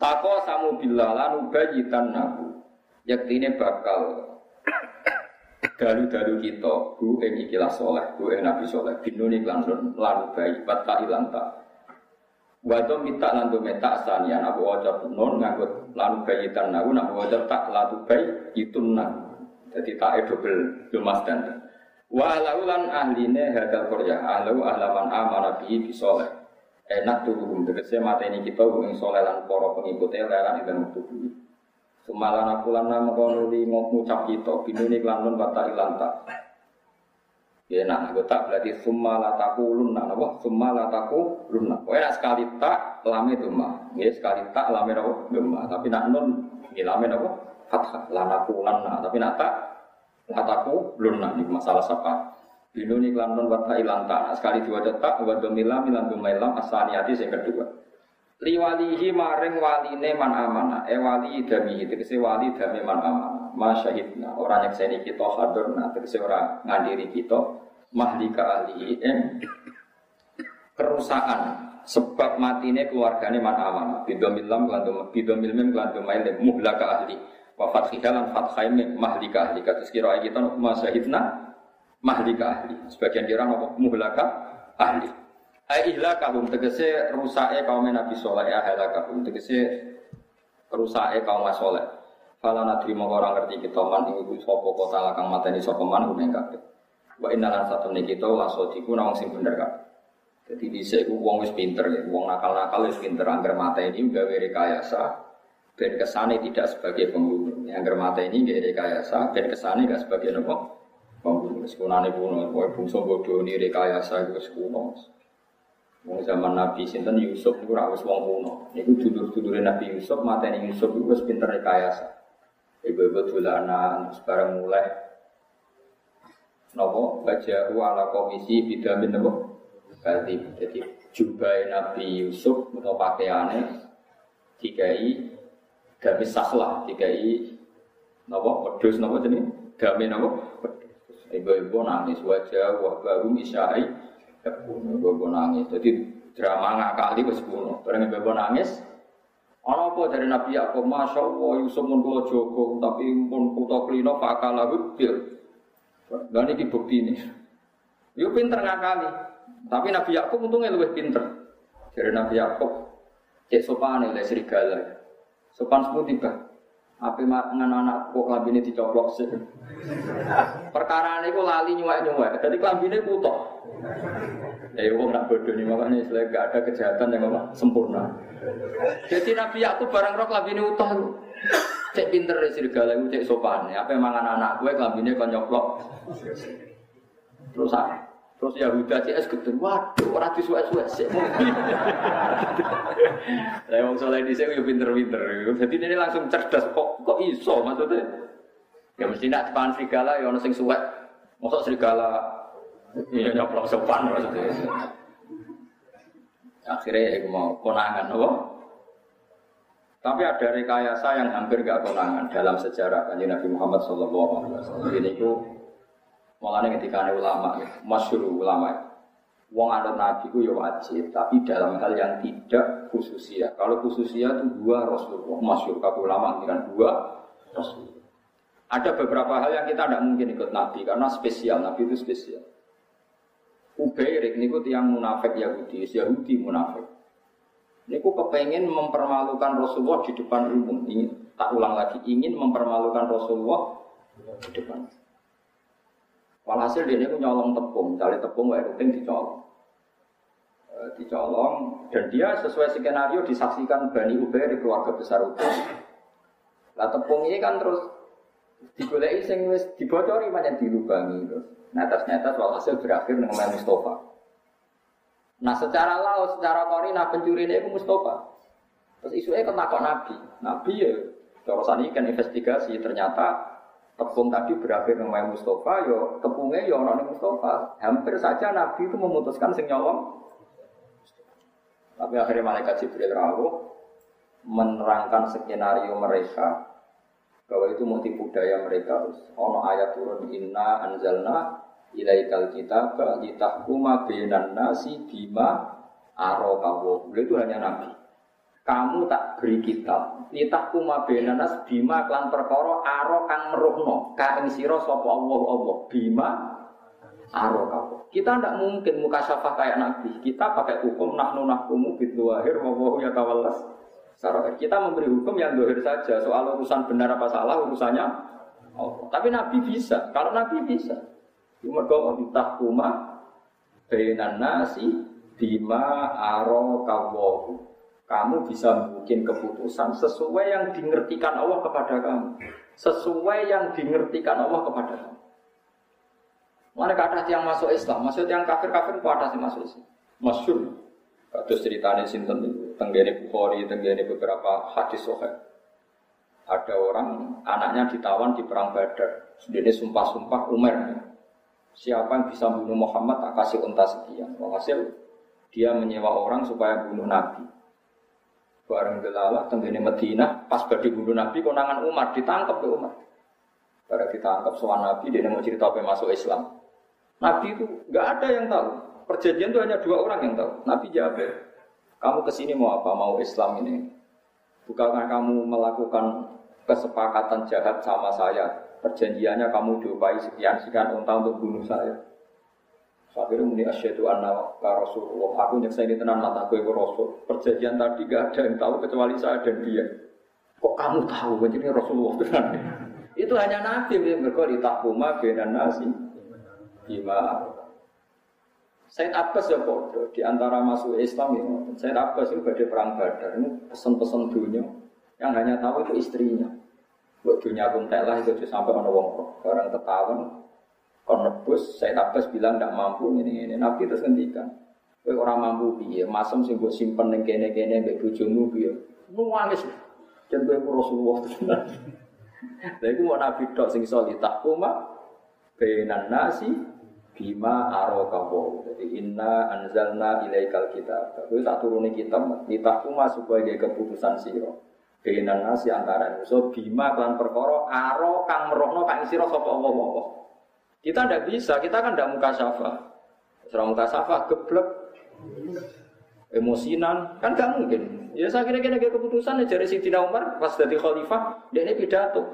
Tako samu bila lanu bayitan nahu. Yaktine bakal dalu-dalu kita bu ing ikilah soleh, bu ing nabi soleh, binuni klan lanu bayi, batta ilanta. Wato minta lantu meta asanian abu wajah non nganggut lanu bayitan nahu, nabu wajah tak lanu bayi itu nahu. Jadi tak double jumas dan Wa laulan ahline hadal korya ahlau ahlaman amana bihi bisoleh enak tuh hukum tegese mata ini kita hubungi soleh lan poro pengikutnya lelan dan waktu dulu semalan aku lan nama kono di ngucap kita binu ini kelanun kata ilanta ya nak aku tak berarti summa lataku lunna apa? Summa lataku lunna oh enak sekali tak lame itu mah ya sekali tak lame apa? Gemma tapi nak nun ya lame apa? Fathah. Lanaku lanna tapi nak tak lataku lunna ini masalah siapa? Ini wata ilang tanah sekali dua detak wa domila milan domailam asaniati yang kedua. Liwalihi maring waline man amana e wali dami. Tegese wali dami man amana masyahidna. Orang yang seni kita hadurna tegese orang ngandiri kita. Mahlika ahli em kerusakan sebab matine keluargane man amana bidomilam kelantum bidomilmem kelantum maile muhlaka ahli. Wa fathihalan fathaim mahlika ahli. Kados kira kita masyahidna mahlika ahli. Sebagian kira apa? Muhlaka ahli. Aihla kahum tegese rusake kaum Nabi Soleh ahla kahum tegese rusake kaum Soleh. Fala nadri mongko ora ngerti kita man iku sapa kota lakang mateni sapa man kuwi kabeh. Wa inna lan satune kita la sadiku nang sing bener kabeh. Jadi bisa iku wong wis pinter ya, wong nakal-nakal wis pinter angger mateni gawe rekayasa ben kesane tidak sebagai pembunuh. Angger mateni gawe rekayasa ben kesane gak sebagai nopo pembunuh sekunane kuno, kowe bungsu bodoh ini rekayasa itu sekuno. Wong zaman Nabi sinten Yusuf itu ora wis wong kuno. Niku dulur-dulure Nabi Yusuf mateni Yusuf itu wis pinter rekayasa. Ibu-ibu dolanan terus bareng mulai. Nopo? Baca ala komisi bidamin nopo? Berarti jadi jubah Nabi Yusuf atau pakaiannya dikai gamis sahlah dikai nopo? Pedus nopo jadi gamis nopo? Ibu-ibu nangis wajah wah baru isyai ibu-ibu nangis. Jadi drama ngakali wis kuno. Bareng ibu-ibu nangis Ana apa dari Nabi Yakub? Masya Allah, Yusuf mun kula jogo, tapi pun putra klino fakala. Dan ini bukti ini. Yuk pinter ngakali. Tapi Nabi Yakub untungnya lebih pinter. Dari Nabi Yakub, cek sopan oleh serigala. Sopan sepuluh tiba. Apa dengan anak kok ini dicoplok sih? Perkara ini kok lali nyuwek nyuwek. Jadi ini putok. Ya wong nak bodoh nih makanya istilah gak ada kejahatan yang apa sempurna. Jadi Nabi Yakub barang rok utah lu. Cek pinter ya serigala itu cek sopan. Apa emang anak-anak gue ini kan nyoplok. Terus ah, terus Yahuda es gitu. Waduh, orang disuwe-suwe sih. Saya mau soleh di sini pinter-pinter. Jadi ini langsung cerdas kok kok iso maksudnya. Ya mesti nak depan serigala ya orang sing suwe. Masuk serigala Iya nyoplok sopan maksudnya. Akhirnya ya mau konangan, apa? Tapi ada rekayasa yang hampir gak konangan dalam sejarah kanji Nabi Muhammad Sallallahu Alaihi Wasallam. Ini itu malah ketika ulama, ya, masyur ulama. Wong ada nabi itu ya wajib, tapi dalam hal yang tidak khususia. Kalau khususia itu dua Rasulullah, masyur. Kalau ulama kan dua Rasulullah. Ada beberapa hal yang kita tidak mungkin ikut nabi karena spesial. Nabi itu spesial. Ubairik niku tiang munafik Yahudi, Yahudi munafik. Niku kepengen mempermalukan Rasulullah di depan umum. Ingin, tak ulang lagi, ingin mempermalukan Rasulullah di depan. Walhasil dia niku nyolong tepung, cari tepung wae rutin dicolong. E, dicolong dan dia sesuai skenario disaksikan Bani Ubairik keluarga besar Ubairik. Lah tepung ini kan terus digoleki sing wis dibocori banyak dilubangi terus. Netes-netes walhasil berakhir dengan Mustafa. Nah secara laut, secara korina pencuri ini Mustafa. Terus isunya ketakut Nabi. Nabi ya, terusan ini kan investigasi ternyata tepung tadi berakhir dengan Mustafa, yo ya tepungnya yo ya orang Mustafa. Hampir saja Nabi itu memutuskan sing. Tapi akhirnya malaikat Jibril rawuh menerangkan skenario mereka bahwa itu motif budaya mereka. Ono ayat turun inna anzalna ilaikal kitab litahkuma bainan nasi bima arokawo. Itu hanya nabi. Kamu tak beri kitab litahkuma bainan nas bima klan perkara aro kang meruhno ka sira sapa Allah Allah bima arokawo. Kita tidak mungkin muka syafah kayak nabi. Kita pakai hukum nahnu nahkumu bidluahir wa wa yatawallas Kita memberi hukum yang dohir saja. Soal urusan benar apa salah urusannya Allah. Tapi Nabi bisa. Kalau Nabi bisa. Mergo ditahkuma bainan nasi bima aro kawahu. Kamu bisa bikin keputusan sesuai yang dimengertikan Allah kepada kamu. Sesuai yang dimengertikan Allah kepada kamu. Mana kata yang masuk Islam, maksud yang kafir-kafir kok ada sih masuk Islam. Masyur. Kados ceritanya sinten itu, tenggene Bukhari, tenggene beberapa hadis sohe. Ada orang anaknya ditawan di perang Badar. Dia sumpah-sumpah Umar siapa yang bisa bunuh Muhammad tak kasih unta sekian. Walhasil dia menyewa orang supaya bunuh Nabi. Bareng delala tenggene Medina pas badi bunuh Nabi konangan Umar ditangkap ke Umar. Bareng ditangkap soal Nabi dia mau cerita apa masuk Islam. Nabi itu nggak ada yang tahu. Perjanjian itu hanya dua orang yang tahu. Nabi Jabir, kamu ke sini mau apa? Mau Islam ini? Bukankah kamu melakukan kesepakatan jahat sama saya perjanjiannya kamu diupai sekian sekian untuk bunuh saya. Akhirnya muni asyhadu anna ka Rasulullah. Aku nyeksa ini tenan mata gue Rasul. Perjanjian tadi gak ada yang tahu kecuali saya dan dia. Kok kamu tahu? Jadi Rasulullah tenan. Itu hanya Nabi yang berkor di takuma benan nasi. Gimana? Said Abbas ya bodoh di antara masuk Islam ya. Said Abbas itu pada perang Badar ini pesan-pesan dunia yang hanya tahu itu istrinya. Buat dunia pun telah itu sampai mana wong barang ketahuan kon nebus saya Abbas bilang tidak mampu ini ini Nabi terus ngendikan kowe orang mampu piye masem sing mbok simpen ning kene-kene mbek bojomu piye nuwangis jan kowe Rasulullah tenan Lha iku mau Nabi tok sing iso ditakuma bainan nasi bima aroka Jadi inna anzalna ilaikal kitab. Kowe tak turuni kitab ditakuma supaya dia keputusan sira. Bainan nasi antara so bima klan perkara aro kang merohno kang sira sapa Allah. Kita ndak bisa, kita kan ndak muka syafa. Serang muka syafa geblek. emosinan, kan gak mungkin. Ya saya kira-kira keputusan ya dari Sidina Umar pas jadi khalifah, dia ini pidato.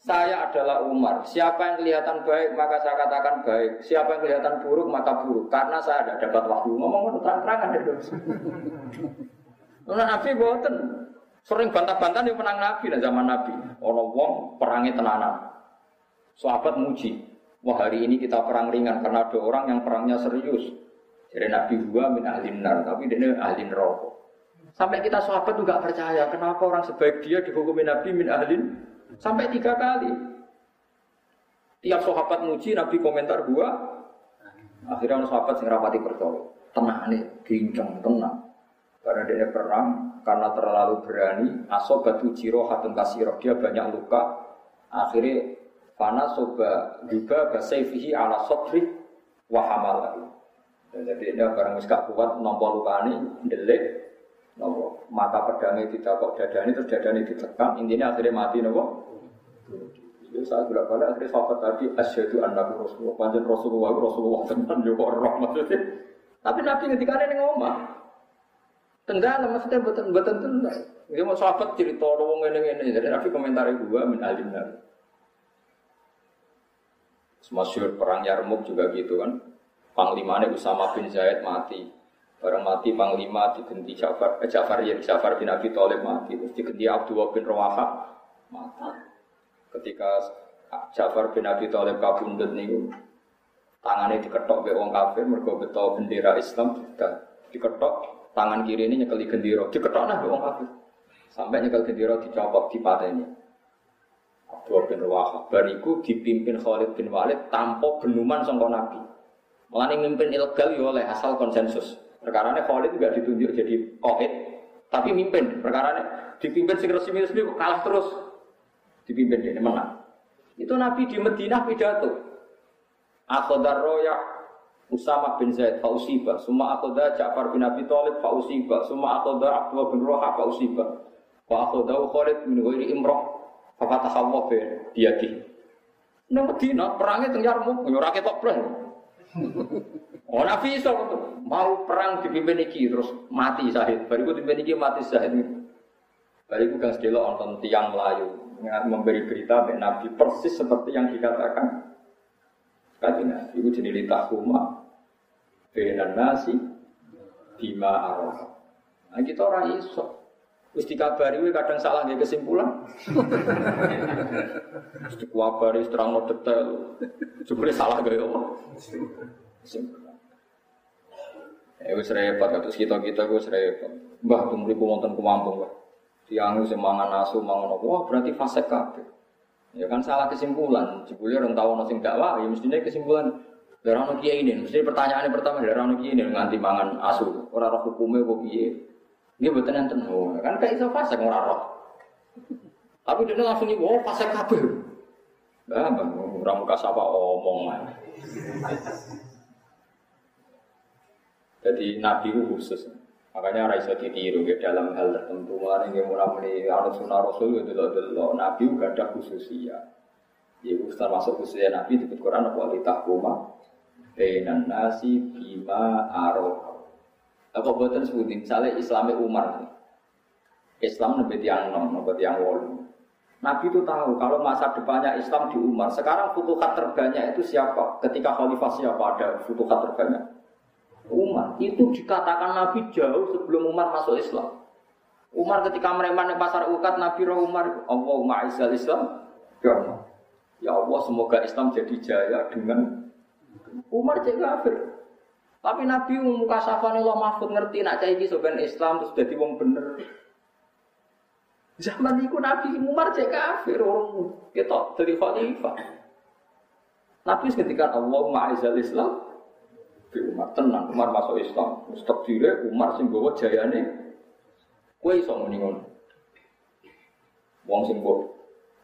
Saya adalah Umar. Siapa yang kelihatan baik maka saya katakan baik. Siapa yang kelihatan buruk maka buruk. Karena saya tidak dapat waktu ngomong terang-terangan itu. Nah, Nabi boten sering bantah-bantah di menang Nabi dan zaman Nabi. Orang wong perangnya tenanan. Sahabat muji. Wah hari ini kita perang ringan karena ada orang yang perangnya serius. Jadi Nabi gua min ahli nar, tapi dia ahli neraka. Sampai kita sahabat juga percaya, kenapa orang sebaik dia dihukumi Nabi min ahlin Sampai tiga kali. Tiap sahabat muji, Nabi komentar gua. Akhirnya orang sahabat yang rapati percaya. Tenang nih, gincang, tenang. Karena dia perang, karena terlalu berani, asobatu jirohatun kasiroh. Dia banyak luka. Akhirnya panas soba juga basaifihi ala sotri wahamal lagi. Jadi ini barang miskak kuat, nompo luka ini, delik, nopo mata pedangnya tidak kok dadani terus dadani ditekan intinya akhirnya mati nopo itu saya sudah balik akhirnya sahabat tadi asyhadu annabi rasulullah. Panjang rasulullah rasulullah tenan yo kok roh maksudnya. Tapi nabi ketika ini ngomong tenggelam maksudnya betul betul tenggelam dia mau sahabat cerita wong ini ini jadi nabi komentar gua min alim nabi Masyur perang Yarmuk juga gitu kan. Panglimanya Usama bin Zaid mati. Barang mati panglima diganti Ja'far, eh, Ja'far ya Ja'far bin Abi Thalib mati, terus diganti Abdullah bin Rawaha mati. Ketika Ja'far bin Abi Thalib kabundut niku tangannya diketok be wong kafir mergo beto bendera Islam sudah diketok tangan kiri ini nyekeli gendera diketok nah wong kafir. Sampai nyekel gendera dicopot dipateni Abdullah bin Rawaha bariku dipimpin Khalid bin Walid tanpa benuman sangka Nabi Mulane mimpin ilegal yo oleh asal konsensus Perkara ini Khalid juga ditunjuk jadi koid, tapi mimpin. Perkara ini dipimpin sing resmi-resmi kalah terus. Dipimpin dia menang. Itu Nabi di Madinah pidato. Akhodar roya Usama bin Zaid fausibah, semua akhoda Ja'far bin Abi Thalib fausibah, semua akhoda Abdullah bin Roha fausibah. Wa akhoda Khalid bin Ghairi Imroh, fafatahawah biyadi. Nang Madinah perangnya teng Yarmuk, yo ra ketok Oh Nabi Isa mau perang dipimpin iki terus mati sahid. Bariku dipimpin iki mati sahid. Bariku kan sedelo nonton tiang Melayu memberi berita Mbak Nabi persis seperti yang dikatakan. Kati Nabi itu jenis litahuma Benan nasi Bima arah Nah kita orang iso Terus dikabari kadang salah nggak kesimpulan. Terus dikabari terang detail. Sebenarnya salah gak ya Allah. Eh wis repot terus kita-kita wis repot. Mbah tuh mriku wonten kumampung, Mbah. Tiang sing mangan asu mangan apa? Wah, berarti fase kabeh. Ya kan salah kesimpulan. Jebule orang tahu ono sing dakwah, ya mestinya kesimpulan ono kiai ini. Mesti pertanyaan pertama ono kiai ini nganti mangan asu. Ora roh hukume kok. Dia betul enten. Oh, kan kayak iso fase ora roh. Tapi dia langsung nih, oh fase kabeh. Bah, bang, orang muka sapa omong. Jadi Nabi itu khusus. Makanya Raisa ditiru ya, dalam hal tertentu. Mulai yang mulai harus sunnah Rasul itu loh Nabi juga ada khususia. Ya masuk khususnya Nabi di Quran apa litahkuma Benan nasi bima aroh. Apa buatan sebutin? Misalnya Islamnya Umar. Islam lebih tiang nom, lebih tiang wolu. Nabi itu tahu kalau masa depannya Islam di Umar. Sekarang futuhat terbanyak itu siapa? Ketika khalifah siapa ada futuhat terbanyak? Umar. Itu dikatakan Nabi jauh sebelum Umar masuk Islam. Umar ketika mereman di pasar ukat, Nabi roh Umar, Allahumma izal Islam. Ya Allah. Ya Allah, semoga Islam jadi jaya dengan Umar jadi kafir. Tapi Nabi muka safane Allah mahfud ngerti nak cah iki Islam terus jadi wong bener. Zaman itu Nabi Umar cek kafir orang kita dari khalifah. Nabi ketika Allah ma'izal Islam di Umar tenang, Umar masuk Islam. Mustak dire Umar sing bawa jayane. Kue iso muni ngono. Wong sing bawa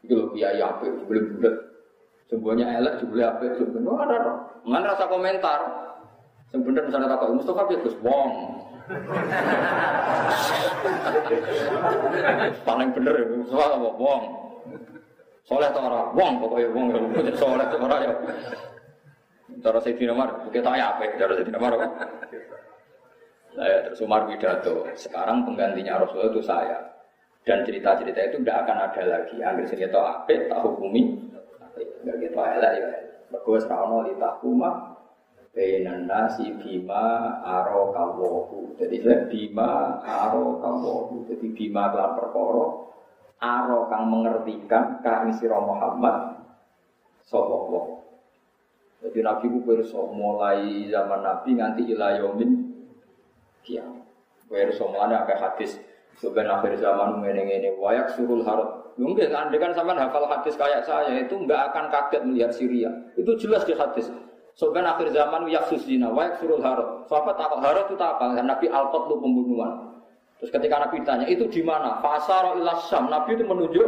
iki lho kiai apik sebelum bulat. Semuanya elek apik sebenarnya ora ora. Ngan rasa komentar. Sing bener misalnya takok Mustafa piye Gus wong. Paling bener ya, Mustafa apa wong. Soleh to ora? Wong pokoke wong ya. soleh to ora ya. Cara Sayyidina Umar, kita ya apa? Cara Sayyidina Umar apa? Nah, ya, terus Umar pidato. Sekarang penggantinya Rasulullah itu saya. Dan cerita-cerita itu tidak akan ada lagi. Ambil senjata apik, tak hukumi. Enggak gitu elek ya. Mergo wis ra bainan nasi bima aro kawohu. Jadi bima aro kawohu. Jadi bima kelan perkara aro kang mengertikan kang sira Muhammad sallallahu jadi Nabi ku perso mulai zaman Nabi nganti ilayomin kiamat. Perso mulai ada hadis sebenarnya akhir zaman ngene wayak surul harut. Mungkin kan dengan sama hafal hadis kayak saya itu nggak akan kaget melihat Syria. Itu jelas di hadis. Sebenarnya akhir zaman yaksus zina wayak surul harut. Sahabat takut harut itu apa? Nabi alqat lu pembunuhan. Terus ketika Nabi tanya itu di mana? Fasaro ilas Sam. Nabi itu menunjuk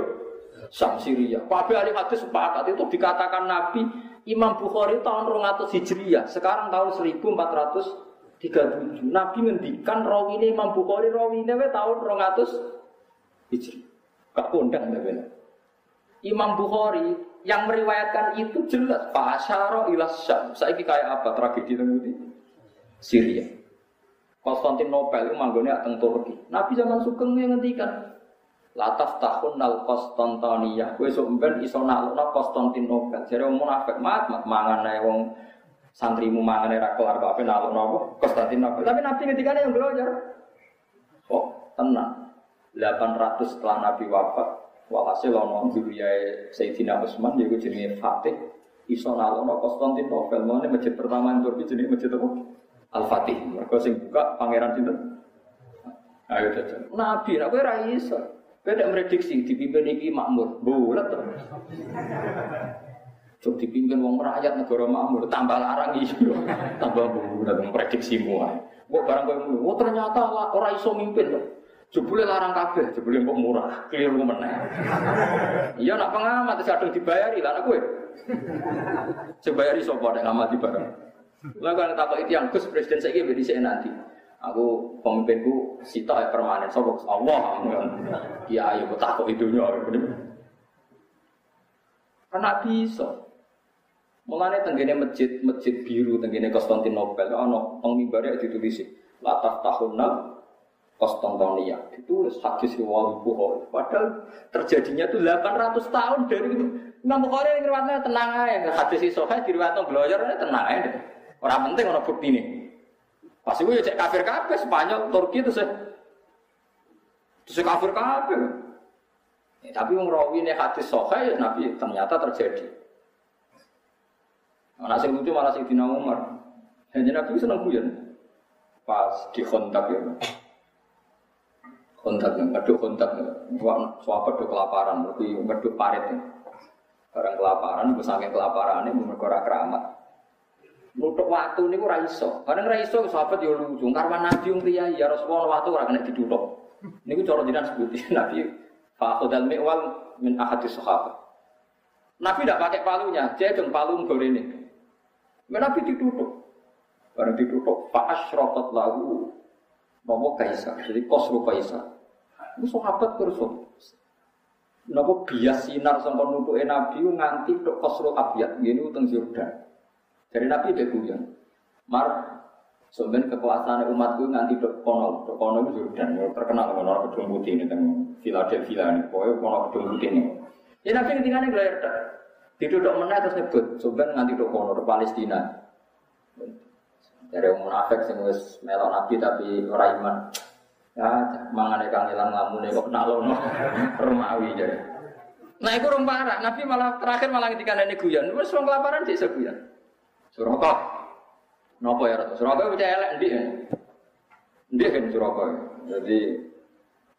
Sam Syria. Kabeh ahli hadis sepakat itu dikatakan Nabi Imam Bukhari tahun 200 Hijriah, sekarang tahun 1437. Nabi ngendikan rawine Imam Bukhari we tahun 200 Hijriah. Gak kondang Nabi. Imam Bukhari yang meriwayatkan itu jelas Fasyara ila Syam. Saiki kayak apa tragedi itu? Syria. Konstantinopel itu manggone teng Turki. Nabi zaman Sugeng yang ngendikan Lataf tahun nal Konstantinia. Kue sumben iso nalukna Konstantinopel. Jadi wong munafik mat mat mangan wong santrimu mangan ra kelar ape nalukna apa Konstantinopel. Tapi Nabi ketika yang belajar. Oh, tenang. 800 setelah Nabi wafat. Walhasil ono Zuriyah Sayyidina Utsman yaiku jenenge Fatih iso nalukna Konstantinopel. Mulane masjid pertama yang Turki jenenge masjid apa? Al-Fatih. Mereka sing buka pangeran sinten? Ayo jajan. Nabi, nak kowe ra iso. Kowe tidak prediksi dipimpin iki makmur, bulat tuh. Cuk dipimpin wong rakyat negara makmur, tambah larang iso, tambah bulat prediksi semua. Kok barang kowe oh ternyata ora iso mimpin tuh. Jebule larang kabeh, jebule kok murah, keliru meneh. Iya nak pengamat kadung dibayari lah kowe. Dibayari sapa nek ngamati barang. Lah kan takok itu yang Gus presiden saiki ben nanti. Aku pemimpinku sita ya permanen. Sopo Allah. Ya ayo takut idunya. Karena bisa. Mulane tenggene masjid masjid biru tenggene Konstantinopel ana pengimbare ditulis latah tahunna Konstantinia itu hadis riwayat Bukhari. Padahal terjadinya itu 800 tahun dari itu. Imam Bukhari yang riwayatnya tenang aja. Hadis itu sahih diriwayatno belajar tenang aja. Orang penting orang bukti ini. Pasti gue cek kafir kafir Spanyol, Turki itu sih. Itu kafir kafir. Ya, tapi wong rawi ini hati sohe ya Nabi ternyata terjadi. Anak sing lucu malah Sayyidina Umar. Hanya Nabi seneng guyon. Pas di kontak ya. Kontak ya, ngeduk kontak ya. Suapa do kelaparan, lebih ngeduk parit ya. Orang kelaparan, gue saking kelaparan ini mereka keramat. Nutuk waktu ini ora iso. Kadang ora iso sahabat yo lucu. Karena Nabi yang kiai ya Rasulullah waktu ora kena ditutup. Niku cara jenengan sebuti Nabi fa khudal mi'wal min ahadis sahabat. Nabi tidak pakai palunya, dia dong palu ini. Nabi ditutup. Barang ditutup, fa asyraqat lahu Nopo kaisar, jadi kosru kaisar. Itu sahabat terus. Nopo bias sinar sampai nutuke Nabi nganti tok kosru abiyat, ini utang Yordan. Dari Nabi guyon. Mar, sebenarnya kekuasaan umatku nanti dok kono, dok kono itu Jordan, ya, terkenal kono orang gedung putih ini tentang Philadelphia ini, pokoknya kono gedung putih ini. Ya Nabi ini gelar tidak dok mana terus nyebut, sebenarnya nanti dok kono, dok Palestina. Dari orang munafik sing melok Nabi tapi ora iman. Ya, mangane kang ilang ngamune kok nalono Romawi jadi. Nah, itu orang parah. Nabi malah terakhir malah ketika nenek guyon, wis wong kelaparan sih guyon. Suraka. Napa ya Ratu? Suraka bisa elek ndi ya? Ndi kan Suraka. Jadi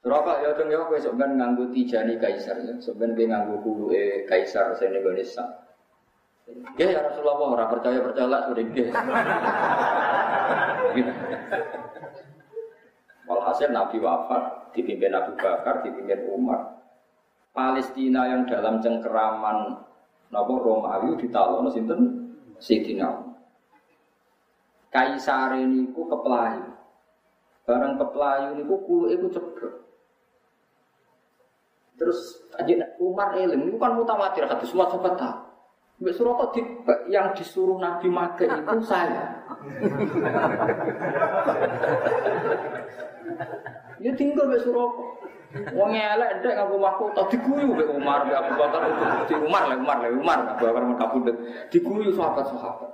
Suraka ya teng ya kowe sok ben nganggo tijani kaisar ya. Sok ben kowe nganggo kuluke kaisar sing Indonesia. Ya ya Rasulullah ora percaya percaya lah sudah. Walhasil Nabi wafat, dipimpin Abu Bakar, dipimpin Umar. Palestina yang dalam cengkeraman Napa Romawi ditalono sinten Sayyidina Kaisar ini ku kepelayu. Barang kepelayu niku kulo iku ceblok. Terus aja Umar eling niku kan mutawatir hadis semua sahabat tahu. Mbak Suroko di, yang disuruh Nabi make itu saya. ya tinggal Mbak Suroko. Wong elek ndek ngaku waku tadi diguyu mbek Umar mbek Abu Bakar di Umar lah Umar lah Umar Abu Bakar men kabudut diguyu sahabat-sahabat.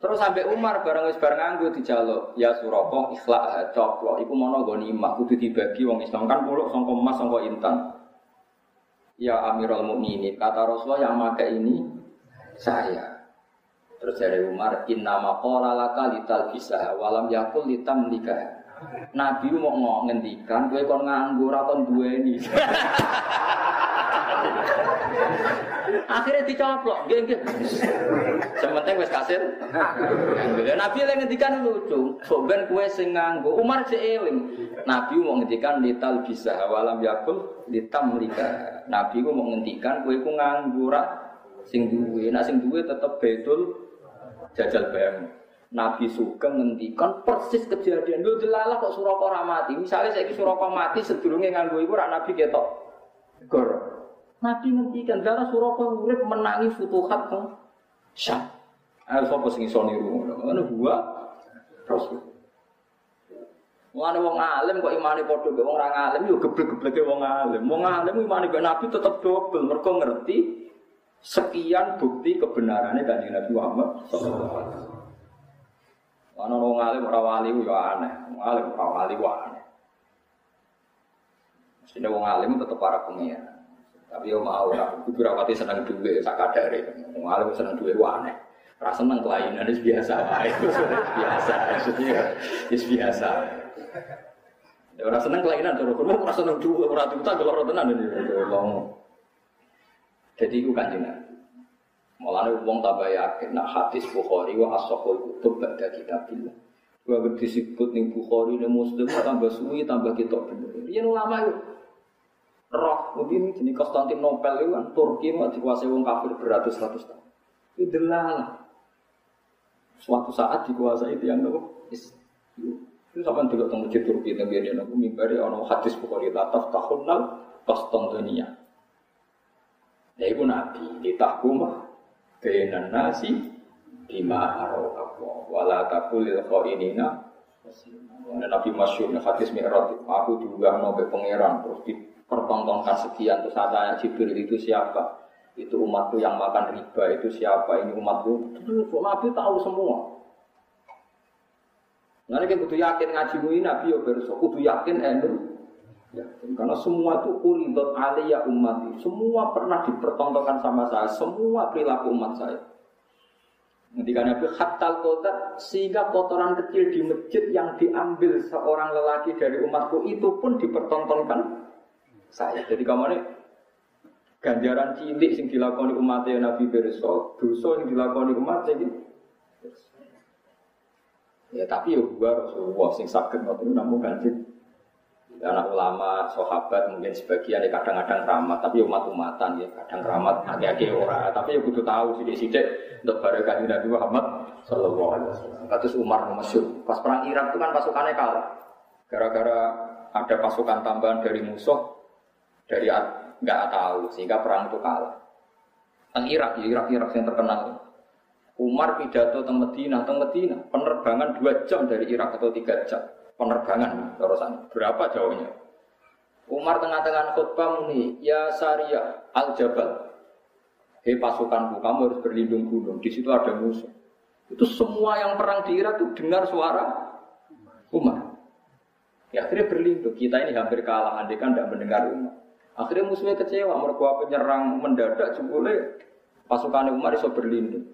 Terus sampai Umar bareng wis bareng nganggo dijaluk ya Suroko ikhlak coplok iku mono ghanimah kudu dibagi wong Islam kan puluk sangka emas sangka intan. Ya Amirul Mukminin kata Rasulullah yang maka ini saya. Terus dari Umar inna maqala laka lital bisa walam yakul litam nikah. Nabi mau ngendikan, gue kon nganggur atau duweni. Akhirnya dicoplok, nggih nggih. Sementing wis kasil. Nabi lagi ngendikan lucu, sok ben kowe sing nganggo. Umar sik eling. Nabi mau ngendikan lital bisa walam yakul litam lika. Nabi mau ngendikan kowe ku nganggur sing duwe. Nah sing duwe tetep betul jajal bayang. Nabi Sugeng ngendikan persis kejadian. Lu delalah kok Suraka ora mati. Misalnya saya Suraka mati sedurunge nganggo iku rak Nabi ketok. Gor. Nabi ngendikan delalah Suraka urip menangi futuhat kang Syam. Ayo sapa sing iso niru ngono. gua Rasul. Wong wong alim kok imane padha mbek wong ora alim yo geblek-gebleke wong alim. Wong alim imane mbek Nabi tetep dobel mergo ngerti sekian bukti kebenarannya kanjeng Nabi Muhammad sallallahu alaihi wasallam. Ana wong alim ora wali yo aneh. Wong alim ora wali ku aneh. Wong alim tetep para pengiran. Tapi yo mau ora kudu rapati seneng dhuwit sak kadare. Wong alim seneng ku aneh. Seneng kelainan wis biasa wae. biasa. Maksudnya wis biasa. Ya ora seneng kelainan terus ora seneng dhuwit ora kalau ora tenan Jadi iku kanjeng Mulane wong tambah yakin nak hadis Bukhari wa as-sahih kutub ba'da kitabillah. Gua disebut ning Bukhari ning Muslim tambah suwi tambah kita bener. Yen ulama itu roh mungkin jenis Konstantinopel itu kan Turki mau dikuasai wong kafir beratus-ratus tahun. Itu delala. Suatu saat dikuasai tiang nopo itu sampai dulu tentang masjid Turki yang dia nopo mimbari ono hadis Bukhari lataf tahunal Konstantinia. Ya itu nabi ditahkumah bainan nasi bima Allah wala takulil khainina Ada Nabi Masyur, hadis Mi'raj, aku juga nabi pangeran terus dipertontonkan sekian terus tanya Jibril itu siapa? Itu umatku yang makan riba itu siapa? Ini umatku. Itu Nabi tahu semua. Nanti kita butuh yakin ngaji ini Nabi ya berso, kudu yakin enu. Ya, karena semua itu uridot aliyah umat Semua pernah dipertontonkan sama saya, semua perilaku umat saya. Ketika Nabi khatal kota sehingga kotoran kecil di masjid yang diambil seorang lelaki dari umatku itu pun dipertontonkan saya. Jadi kamu ini ganjaran cilik yang dilakoni umatnya Nabi Berso, dosa yang dilakoni umat ini. Ya tapi ya gua Rasulullah sing sakit itu namun ganjil anak ulama, sahabat mungkin sebagian ya kadang-kadang keramat, tapi umat-umatan ya kadang keramat agak-agak ora. Tapi ya butuh tahu sidik-sidik untuk barokah Nabi Muhammad Sallallahu Alaihi Wasallam. Katus Umar Masyur. Pas perang Irak itu kan pasukannya kalah. Gara-gara ada pasukan tambahan dari musuh dari nggak tahu sehingga perang itu kalah. Teng Irak, ya Irak Irak yang terkenal. Umar pidato teng Medina, teng Medina penerbangan dua jam dari Irak atau tiga jam penerbangan terusan. Berapa jauhnya? Umar tengah-tengah khutbah muni, ya Syariah al Jabal. Hei pasukanku, kamu harus berlindung gunung. Di situ ada musuh. Itu semua yang perang di Irak itu dengar suara Umar. Ya akhirnya berlindung. Kita ini hampir kalah, andai kan tidak mendengar Umar. Akhirnya musuhnya kecewa, mereka penyerang mendadak jebule pasukan Umar bisa berlindung.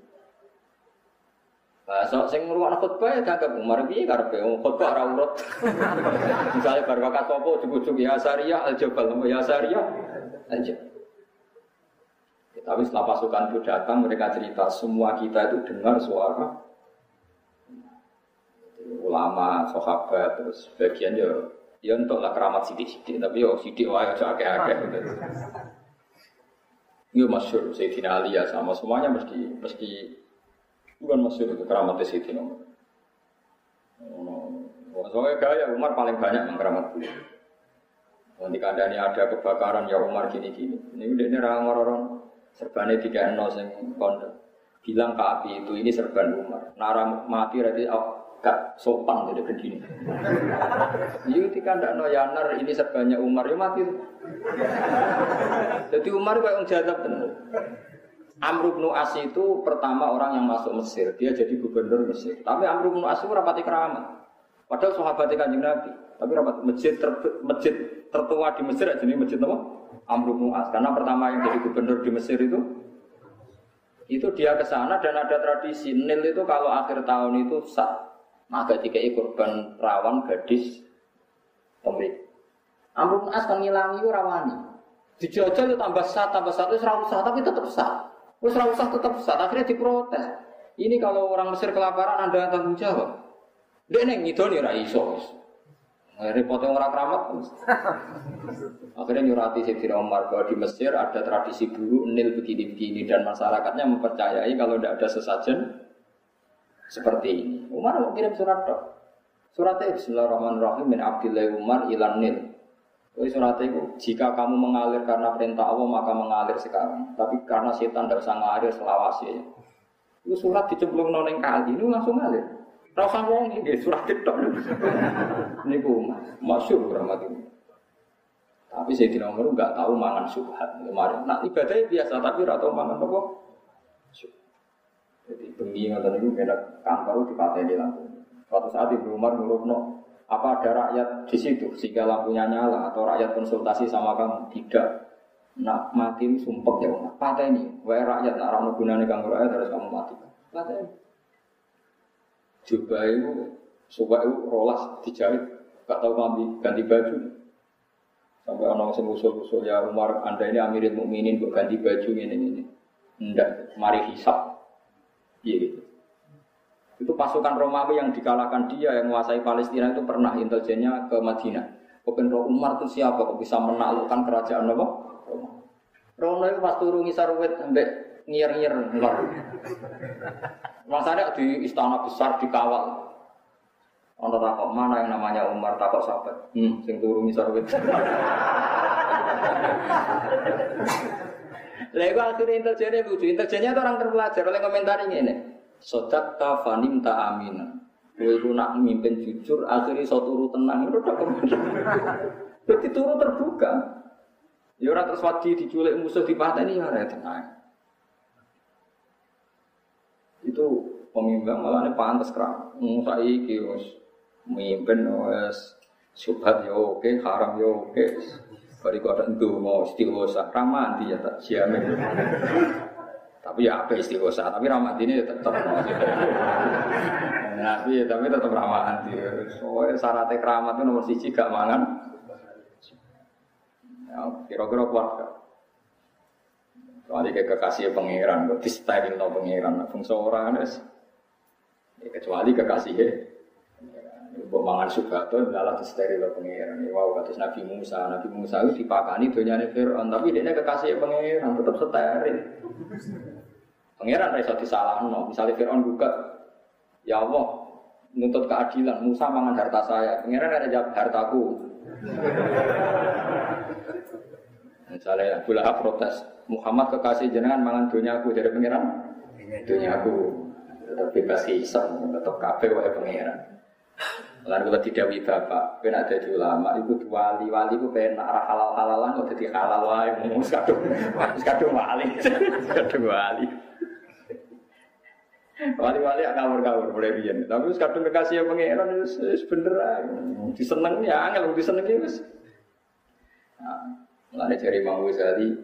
Nah, so, sing ngrungokno khutbah ya gagap Umar piye karepe wong khutbah ora urut. Misale bar wakat apa ujug-ujug ya Sariyah al-Jabal, ya Sariyah aja. Ya, tapi setelah pasukan itu datang mereka cerita semua kita itu dengar suara ulama, sahabat, terus bagian ya ya untuk lah keramat sidik-sidik tapi yo sidik wae aja akeh-akeh. Ini masyur Sayyidina Ali ya sama semuanya mesti mesti Bukan masyur itu keramat Siti nomor. Soalnya gaya Umar paling banyak yang keramat beliau. Nanti kandani ada kebakaran ya Umar gini-gini. Ini udah ini orang orang Serbane tiga nol sing kondok. Bilang ke api itu ini serban Umar. Nara mati berarti oh, gak sopan jadi begini. Iya ketika ndak no yanar ini serbannya Umar ya mati. Jadi Umar kayak orang jadab bener. Amr bin As itu pertama orang yang masuk Mesir. Dia jadi gubernur Mesir. Tapi Amr bin As itu rapati keramat. Padahal sahabat kanjeng Nabi. Tapi rapat masjid ter, masjid tertua di Mesir jadi masjid apa? Amr bin As. Karena pertama yang jadi gubernur di Mesir itu itu dia ke sana dan ada tradisi Nil itu kalau akhir tahun itu sah. Maka tiga korban rawan gadis pemilik. Amr bin As kan ngilangi itu rawani. Dijajal itu tambah sah, tambah satu, seratus sah, tapi tetap sah. Terus usah tetap sah, akhirnya diprotes. Ini kalau orang Mesir kelaparan Anda tanggung jawab. Dia neng ngidoni ra iso. Repotnya orang keramat. Akhirnya nyurati Sayyidina Umar bahwa di Mesir ada tradisi dulu nil begini-begini dan masyarakatnya mempercayai kalau tidak ada sesajen seperti ini. Umar mau kirim surat dok. Suratnya Bismillahirrahmanirrahim min Abdillah Umar ilan nil. Jadi surat itu, jika kamu mengalir karena perintah Allah maka mengalir sekarang. Tapi karena setan tidak usah ngalir selawasi ya. Itu surat dicemplung noneng kali, ini langsung ngalir. Rasa wong ini surat itu. Ini mas, masuk rahmat ini. Tapi saya tidak Umar nggak tahu mangan subhat kemarin. Nah ibadahnya biasa tapi tahu mangan apa. Jadi bengi ngoten itu enak kantor di langsung. Suatu saat Ibu Umar no apa ada rakyat di situ sehingga lampunya nyala atau rakyat konsultasi sama kamu? Tidak. Nak mati sumpah ya Umar. Ini. Wah rakyat nak ramah gunanya kamu rakyat harus kamu mati. Patah ini. Juga itu, suka itu rolas dijahit. Gak tahu kami ganti baju. Sampai orang sing usul-usul ya Umar, anda ini Amirul Mukminin buat ganti baju ini ini. Enggak, mari hisap. Iya gitu. Itu pasukan Romawi yang dikalahkan dia yang menguasai Palestina itu pernah intelijennya ke Madinah. Open Roh Umar itu siapa kok bisa menaklukkan kerajaan apa? Roma. Roma itu pas turun ngisar sampai ngir-ngir ngelor. Masanya di istana besar dikawal. Ono takok mana yang namanya Umar takok sahabat. Hmm, sing turun wet. Lego akhirnya intelijennya lucu. Intelijennya itu orang terpelajar oleh komentar ini. Sodak ta fanim ta amina. Kowe iku nak mimpin jujur, akhirnya so turu tenang itu udah Jadi turu terbuka. Ya ora terus wadi diculik musuh di ini ya ora tenang. Itu pemimpin malah ini pantas kerang. Musa iki wis mimpin wis subhat yo ya oke, haram yo ya oke. Bari kok ada mau istighosah, ramah ya tak jamin. Tapi ya apa istighosa, tapi ramah ini tetap. Nabi tapi tetap ramah hati. Soalnya syaratnya keramat itu nomor siji gak mangan. Ya, kira-kira kuat gak? Soalnya kayak kekasih pangeran, kok di styling no pangeran, fungsi orang ya, kecuali kekasih ya. Mbok mangan sugato adalah steril pangeran. Wow, kata Nabi Musa, Nabi Musa itu dipakani dunyane Firaun, tapi dia kekasih pangeran tetap steril. Pangeran ra iso disalahno. Misalnya Firaun gugat, "Ya Allah, nuntut keadilan, Musa mangan harta saya." Pangeran ada jawab hartaku. Misalnya Abu Lahab protes, Muhammad kekasih jenengan mangan dunyaku dari pangeran. Dunyaku tetap bebas hisab, tetap kafe wae pangeran. Lalu kalau tidak bapak, kena ada di ulama, itu wali wali itu pengen halal halalan, kok jadi halal wae, mau kadung, kadung wali, kadung wali. Wali-wali ya kawur-kawur mulai biyen. Tapi wis kadung kekasih yang wis bener ae. Diseneng ya angel disenengi wis. Nah, mulane jari Imam Ghazali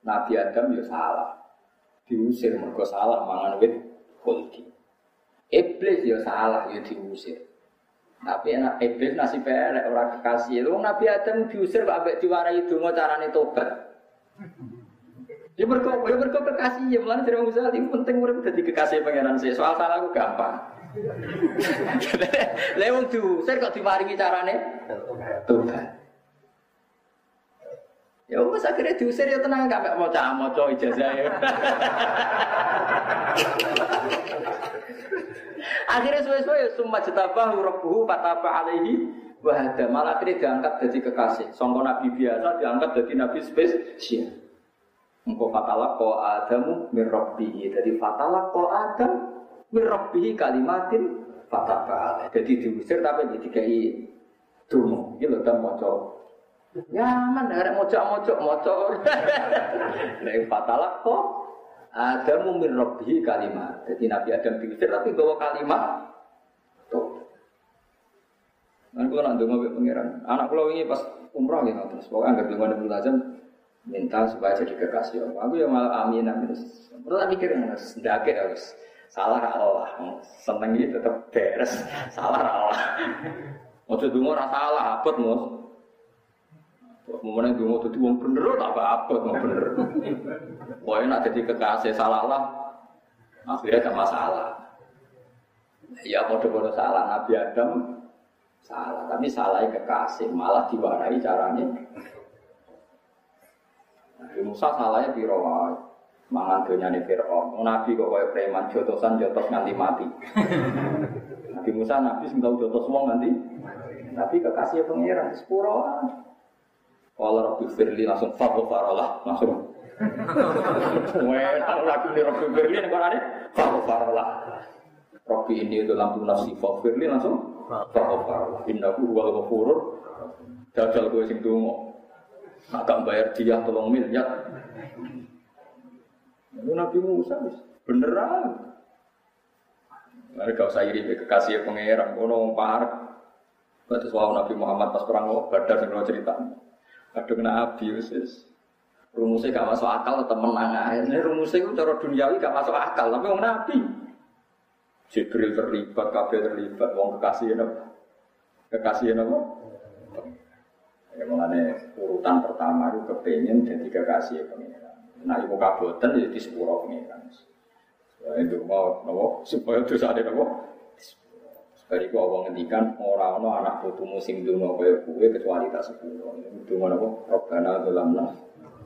Nabi Adam ya salah. Diusir mergo salah mangan wit kulti. Iblis ya salah ya diusir. Tapi enak iblis nasib elek ora kekasih. Lu Nabi Adam diusir kok ambek diwarai donga carane tobat. Ya mergo ya mergo kekasih ya mulane dari Musa itu penting urip dadi kekasih pangeran sih. Soal salah aku gampang. Lewung tuh, saya kok dimaringi carane? Tobat. Ya wes akhirnya diusir ya tenang gak mau cah mau ijazah ya. akhirnya suwe-suwe summa jetabah rabbuhu fataba alaihi wahada malah akhirnya diangkat jadi kekasih. Songko nabi biasa diangkat jadi nabi spesial. Engkau fatalah ko adamu mirrobbihi. Jadi fatalah ko adam mirrobbihi kalimatin fataba. Jadi diusir tapi didikai dungu. Ini loh kan. Ya man, ada mocok mocok. Nek fatalah ko adamu mirrobbihi kalimat. Jadi Nabi Adam diusir tapi bawa kalimat. Tuh. Kan kalau nanti mau pengiran, anak kalau ini pas umroh ya terus pokoknya nggak belum ada belajar minta supaya jadi kekasih Allah. Aku ya malah amin amin. Terus mikir harus dake harus salah Allah. Seneng gitu tetap beres. Salah Allah. Ojo dungo ora salah, abot mus. Momennya dungo tuh wong bener tak abot mau bener. Pokoknya nak jadi kekasih salah lah. Akhirnya gak masalah. Ya bodoh-bodoh salah Nabi Adam salah, tapi salahnya kekasih malah diwarai caranya Nabi Musa salahnya di wae. Mangan nih Fir'aun. Nabi kok kayak preman jotosan jotos nganti mati. Nabi Musa Nabi sing jotos wong nganti. Tapi kekasih pengiran sepuro. Kalau Rabbi Firli langsung fakoh farolah langsung. Wah, kalau lagi nih Rabbi Firli nih kok ada fakoh farolah. Rabbi ini itu lampu nafsi fakoh Firli langsung fakoh farolah. Innahu huwal ghafurur. Dajal gue sing dungo. Agak bayar dia tolong miliar. Itu Nabi Musa beneran. Mereka usah iri kekasih pangeran, kono parek. Batas wow Nabi Muhammad pas perang badar sing cerita. Kadung kena abuse Rumusnya gak masuk akal tetap menang aja. Ini rumusnya itu cara duniawi gak masuk akal, tapi orang Nabi. Jibril terlibat, kabel terlibat, wong kekasih apa? Kekasih apa? Ya mengenai urutan pertama itu kepengen jadi kekasih pengiran. Nah ibu kabutan jadi di sepuluh pengiran. Supaya itu mau nopo supaya itu ada nopo. Itu awang ngendikan orang no anak putu musim dulu kaya kue kecuali tak sepuluh. Mana nopo Robbana dalamna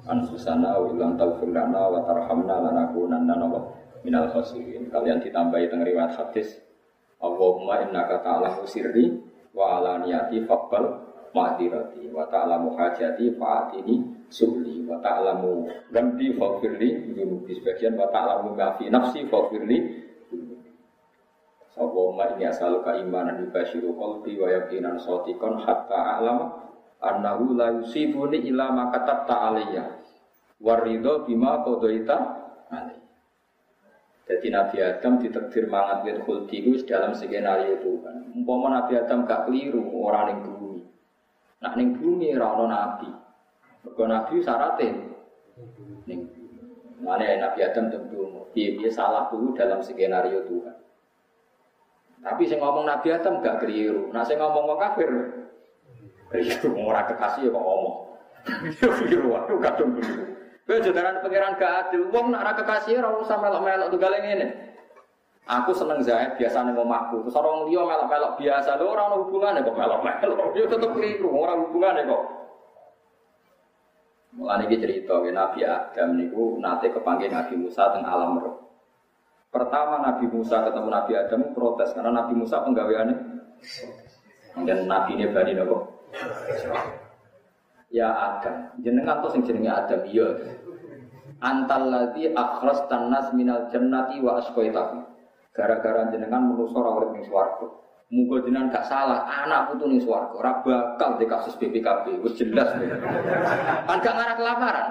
anfusana wa ilam taufir lana wa tarhamna lanakunanna nopo minal khosirin. Kalian ditambahi tentang riwayat hadis. Allahumma innaka ta'alamu sirri wa alaniyati fabbal ma'dirati wa ta'lamu hajati fa'atini subli wa ta'lamu gamdi faghfirli di sebagian wa ta'lamu ma fi nafsi faghfirli Allahumma inni as'aluka imanan yubashiru qalbi wa yaqinan shadiqan hatta a'lam annahu la yusibuni illa ma katabta alayya waridho bima qadaita alayya jadi Nabi Adam ditakdir mangat wit khuldi dalam skenario Tuhan. Umpama Nabi Adam gak keliru orang yang bumi. Nak ning bumi ora ana nabi. Mergo nabi syaratnya ning Mana Nabi Adam tentu piye-piye salah dulu dalam skenario Tuhan. Tapi saya ngomong Nabi Adam gak keliru. Nah saya ngomong orang kafir. Keliru orang kekasih kok ngomong. Keliru waduh kadung keliru. Kowe jodaran pangeran gak adil. Wong nak kekasih ora usah melok-melok tunggal ngene. Aku seneng Zaid biasa ning omahku. Terus orang liya melok-melok biasa. Lho ora ono kok melok-melok. Yo tetep keliru, ora hubungane kok. Mulane iki cerita Nabi Adam niku nate kepanggil Nabi Musa teng alam roh. Pertama Nabi Musa ketemu Nabi Adam protes karena Nabi Musa penggaweane dan Nabi ini bani nopo. Ya Adam, jenengan tuh sing jenenge Adam iya. Antal ladzi akhras tanas minal jannati wa asqaitahu. Gara-gara jenengan menuso ora urip ning swarga. Muga jenengan gak salah, anak putu ning swarga ora bakal di kasus BPKB. Wis jelas. kan gak ngarah kelaparan.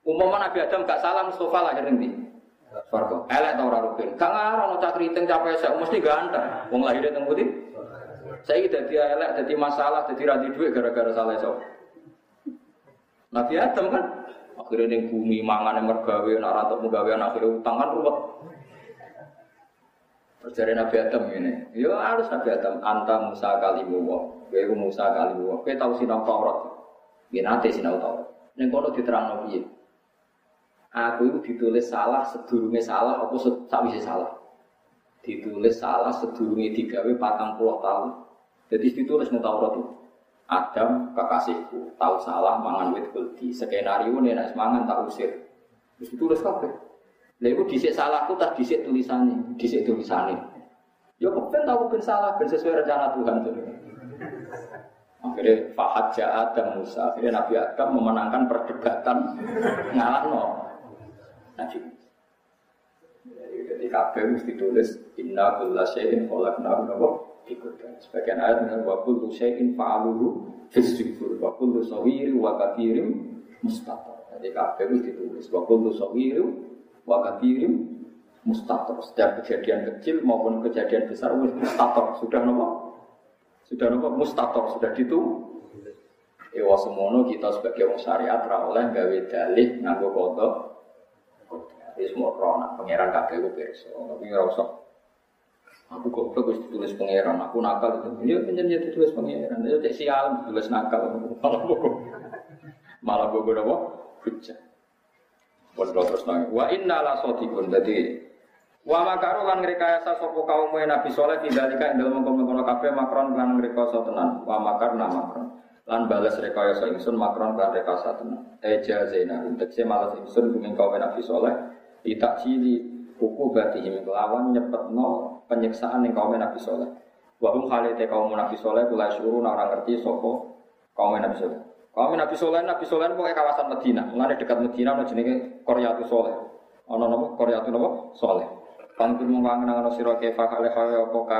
Umumnya Nabi Adam gak salah Mustafa lahir ning? Swarga. Elek ta ora rugen. Gak ngarah ono cak kriting capek saya mesti ganteng. Wong lahir teng putih. Saya dadi elek, dadi masalah, dadi ra duit gara-gara salah sok. Nabi Adam kan akhirnya ning bumi mangan mergawe nak ratok mergawe anak akhirnya utang kan ruwet. Terus Nabi Adam ini, ya harus Nabi Adam, anta Musa kalimu wa, gue Musa kalimu wa, gue tahu sinau Taurat, gue nanti sinau Taurat. Neng kono diterang nabi Aku itu ditulis salah sedurunge salah, aku tak bisa salah. Ditulis salah sedurunge digawe patang puluh tahun. Jadi ditulis neng Taurat itu. Adam kekasihku tahu salah mangan wit kuldi skenario nih semangan tak usir terus ditulis kabeh Lha iku dhisik salahku tak dhisik tulisane, dhisik tulisane. Ya kepen tahu ben salah ben sesuai rencana Tuhan tuh. Akhirnya Fahad Adam Musa. Akhirnya Nabi Adam memenangkan perdebatan ngalah no. Nabi. Jadi kabeh mesti tulis Inna kulla syai'in khalaqnahu napa ikutkan. Sebagian ayat dengan wa kullu syai'in fa'aluhu fisjibur wa kullu sawiri wa kabirim mustatar. Jadi kabeh mesti ditulis wa kullu sawiri wa kabirim mustatar. Setiap kejadian kecil maupun kejadian besar mustatar. Sudah nopo sudah nopo mustator, sudah gitu. Ewa semono kita sebagai orang syariat ra gawe dalih nganggo kodok. Wis semua krona pangeran kabeh ku pirsa. Tapi ora usah Aku kok wis ditulis pangeran, aku nakal itu. Iya penjen ya ditulis pangeran. Ya cek sial ditulis nakal. Malah kok malah kok apa? Hujah. Pondok terus nang. Wa inna la sadiqun. Dadi Wa makaru lan ngrekayasa sapa kaum Nabi Saleh tidalika ing dalem mengkono kabeh makron lan ngrekayasa tenan. Wa makar nama makron. Lan balas rekayasa ingsun makron lan rekayasa tenan. Eja zena tegese malas ingsun kuming kaum Nabi Saleh tidak cili hukum batihim kelawan nyepetno penyiksaan ning kaum Nabi Saleh. Wa hum halite kaum Nabi Saleh kula suruh ora ngerti sapa kaum Nabi Saleh. Kaum Nabi Saleh Nabi Saleh pokoke kawasan Madinah. Mulane dekat Madinah ana jenenge Qaryatus Saleh. Ana napa Qaryatus napa? Saleh. Pantur mengkangen ana sira kefa kale kaya apa ka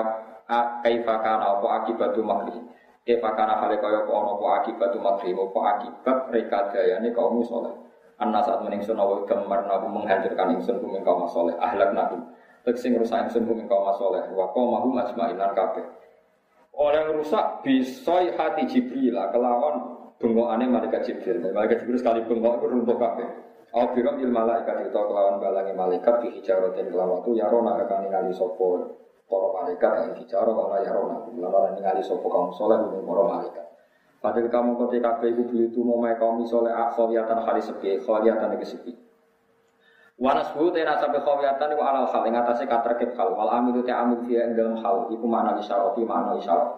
kaifa kana apa akibatu makri. Kefa kana kale kaya apa ana apa akibatu makri apa akibat rekadayane kaum saleh. Anna saat meningsun awa gemar nabu menghancurkan ingsun kuming kaum saleh ahlak nabu. Tegese ngrusak ingsun kuming kaum wa qaumahu majma'inan kabeh. Oleh rusak bisoi hati Jibril kelawan bengokane malaikat Jibril. Malaikat Jibril sekali bengok itu runtuh kabeh. Au biram il malaikat itu kelawan balangi malaikat di hijarotin kelawan tu yarona akan ningali sopo para malaikat yang hijaro wala yarona kelawan ningali sopo kaum soleh untuk para malaikat. Padahal kamu ketika kabeh iku itu mau mai kaum soleh akhawiyatan kali sepi, khawiyatan iki sepi. Wanas bu tena sampai khawiyatan iku alal hal ing atase katerkep hal wal amilu te amil fiya ing dalam hal iku makna isyarati makna isyarat.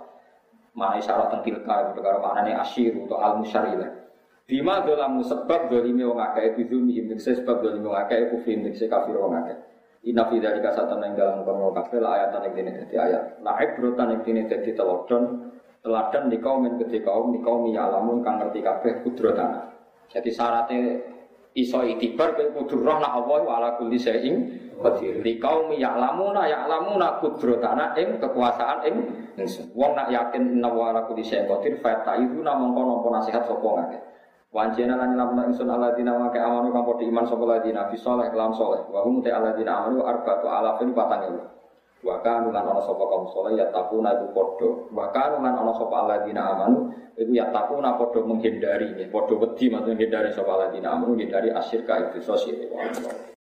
Makna isyarat tilka itu karo maknane asyir atau al musyarilah. Bima dolamu sebab dolimi wong akeh bidulmi him sebab dolimi wong akeh kufri dikse kafir wong akeh. Inna fi dzalika satan ing dalam kono kabeh ayatan dene dadi ayat. La ibrotan ing dene dadi telodon teladan di kaum yang gede kaum di kaum yang alamun kang ngerti kabeh kudrotana. Jadi syaratnya iso itibar kowe kudu roh nak Allah wa ala kulli syai'in qadir. Li kaum ya'lamuna ya'lamuna kudrotana ing kekuasaan ing ingsun. Wong nak yakin inna wa ala kulli syai'in qadir fa ta'iduna mongko nampa nasihat sapa ngake. Wancina lan lamna ingsun aladina wake amanu kang padha iman sapa ladina fi saleh lan saleh. Wa hum ta aladina amanu arba'atu alafin patang ewu. Kanu lan ana sapa kaum saleh ya takuna iku padha. Wa kanu lan ana sapa aladina amanu iku ya takuna padha menghindari, padha wedi maksudnya menghindari sapa aladina amanu menghindari itu sosial.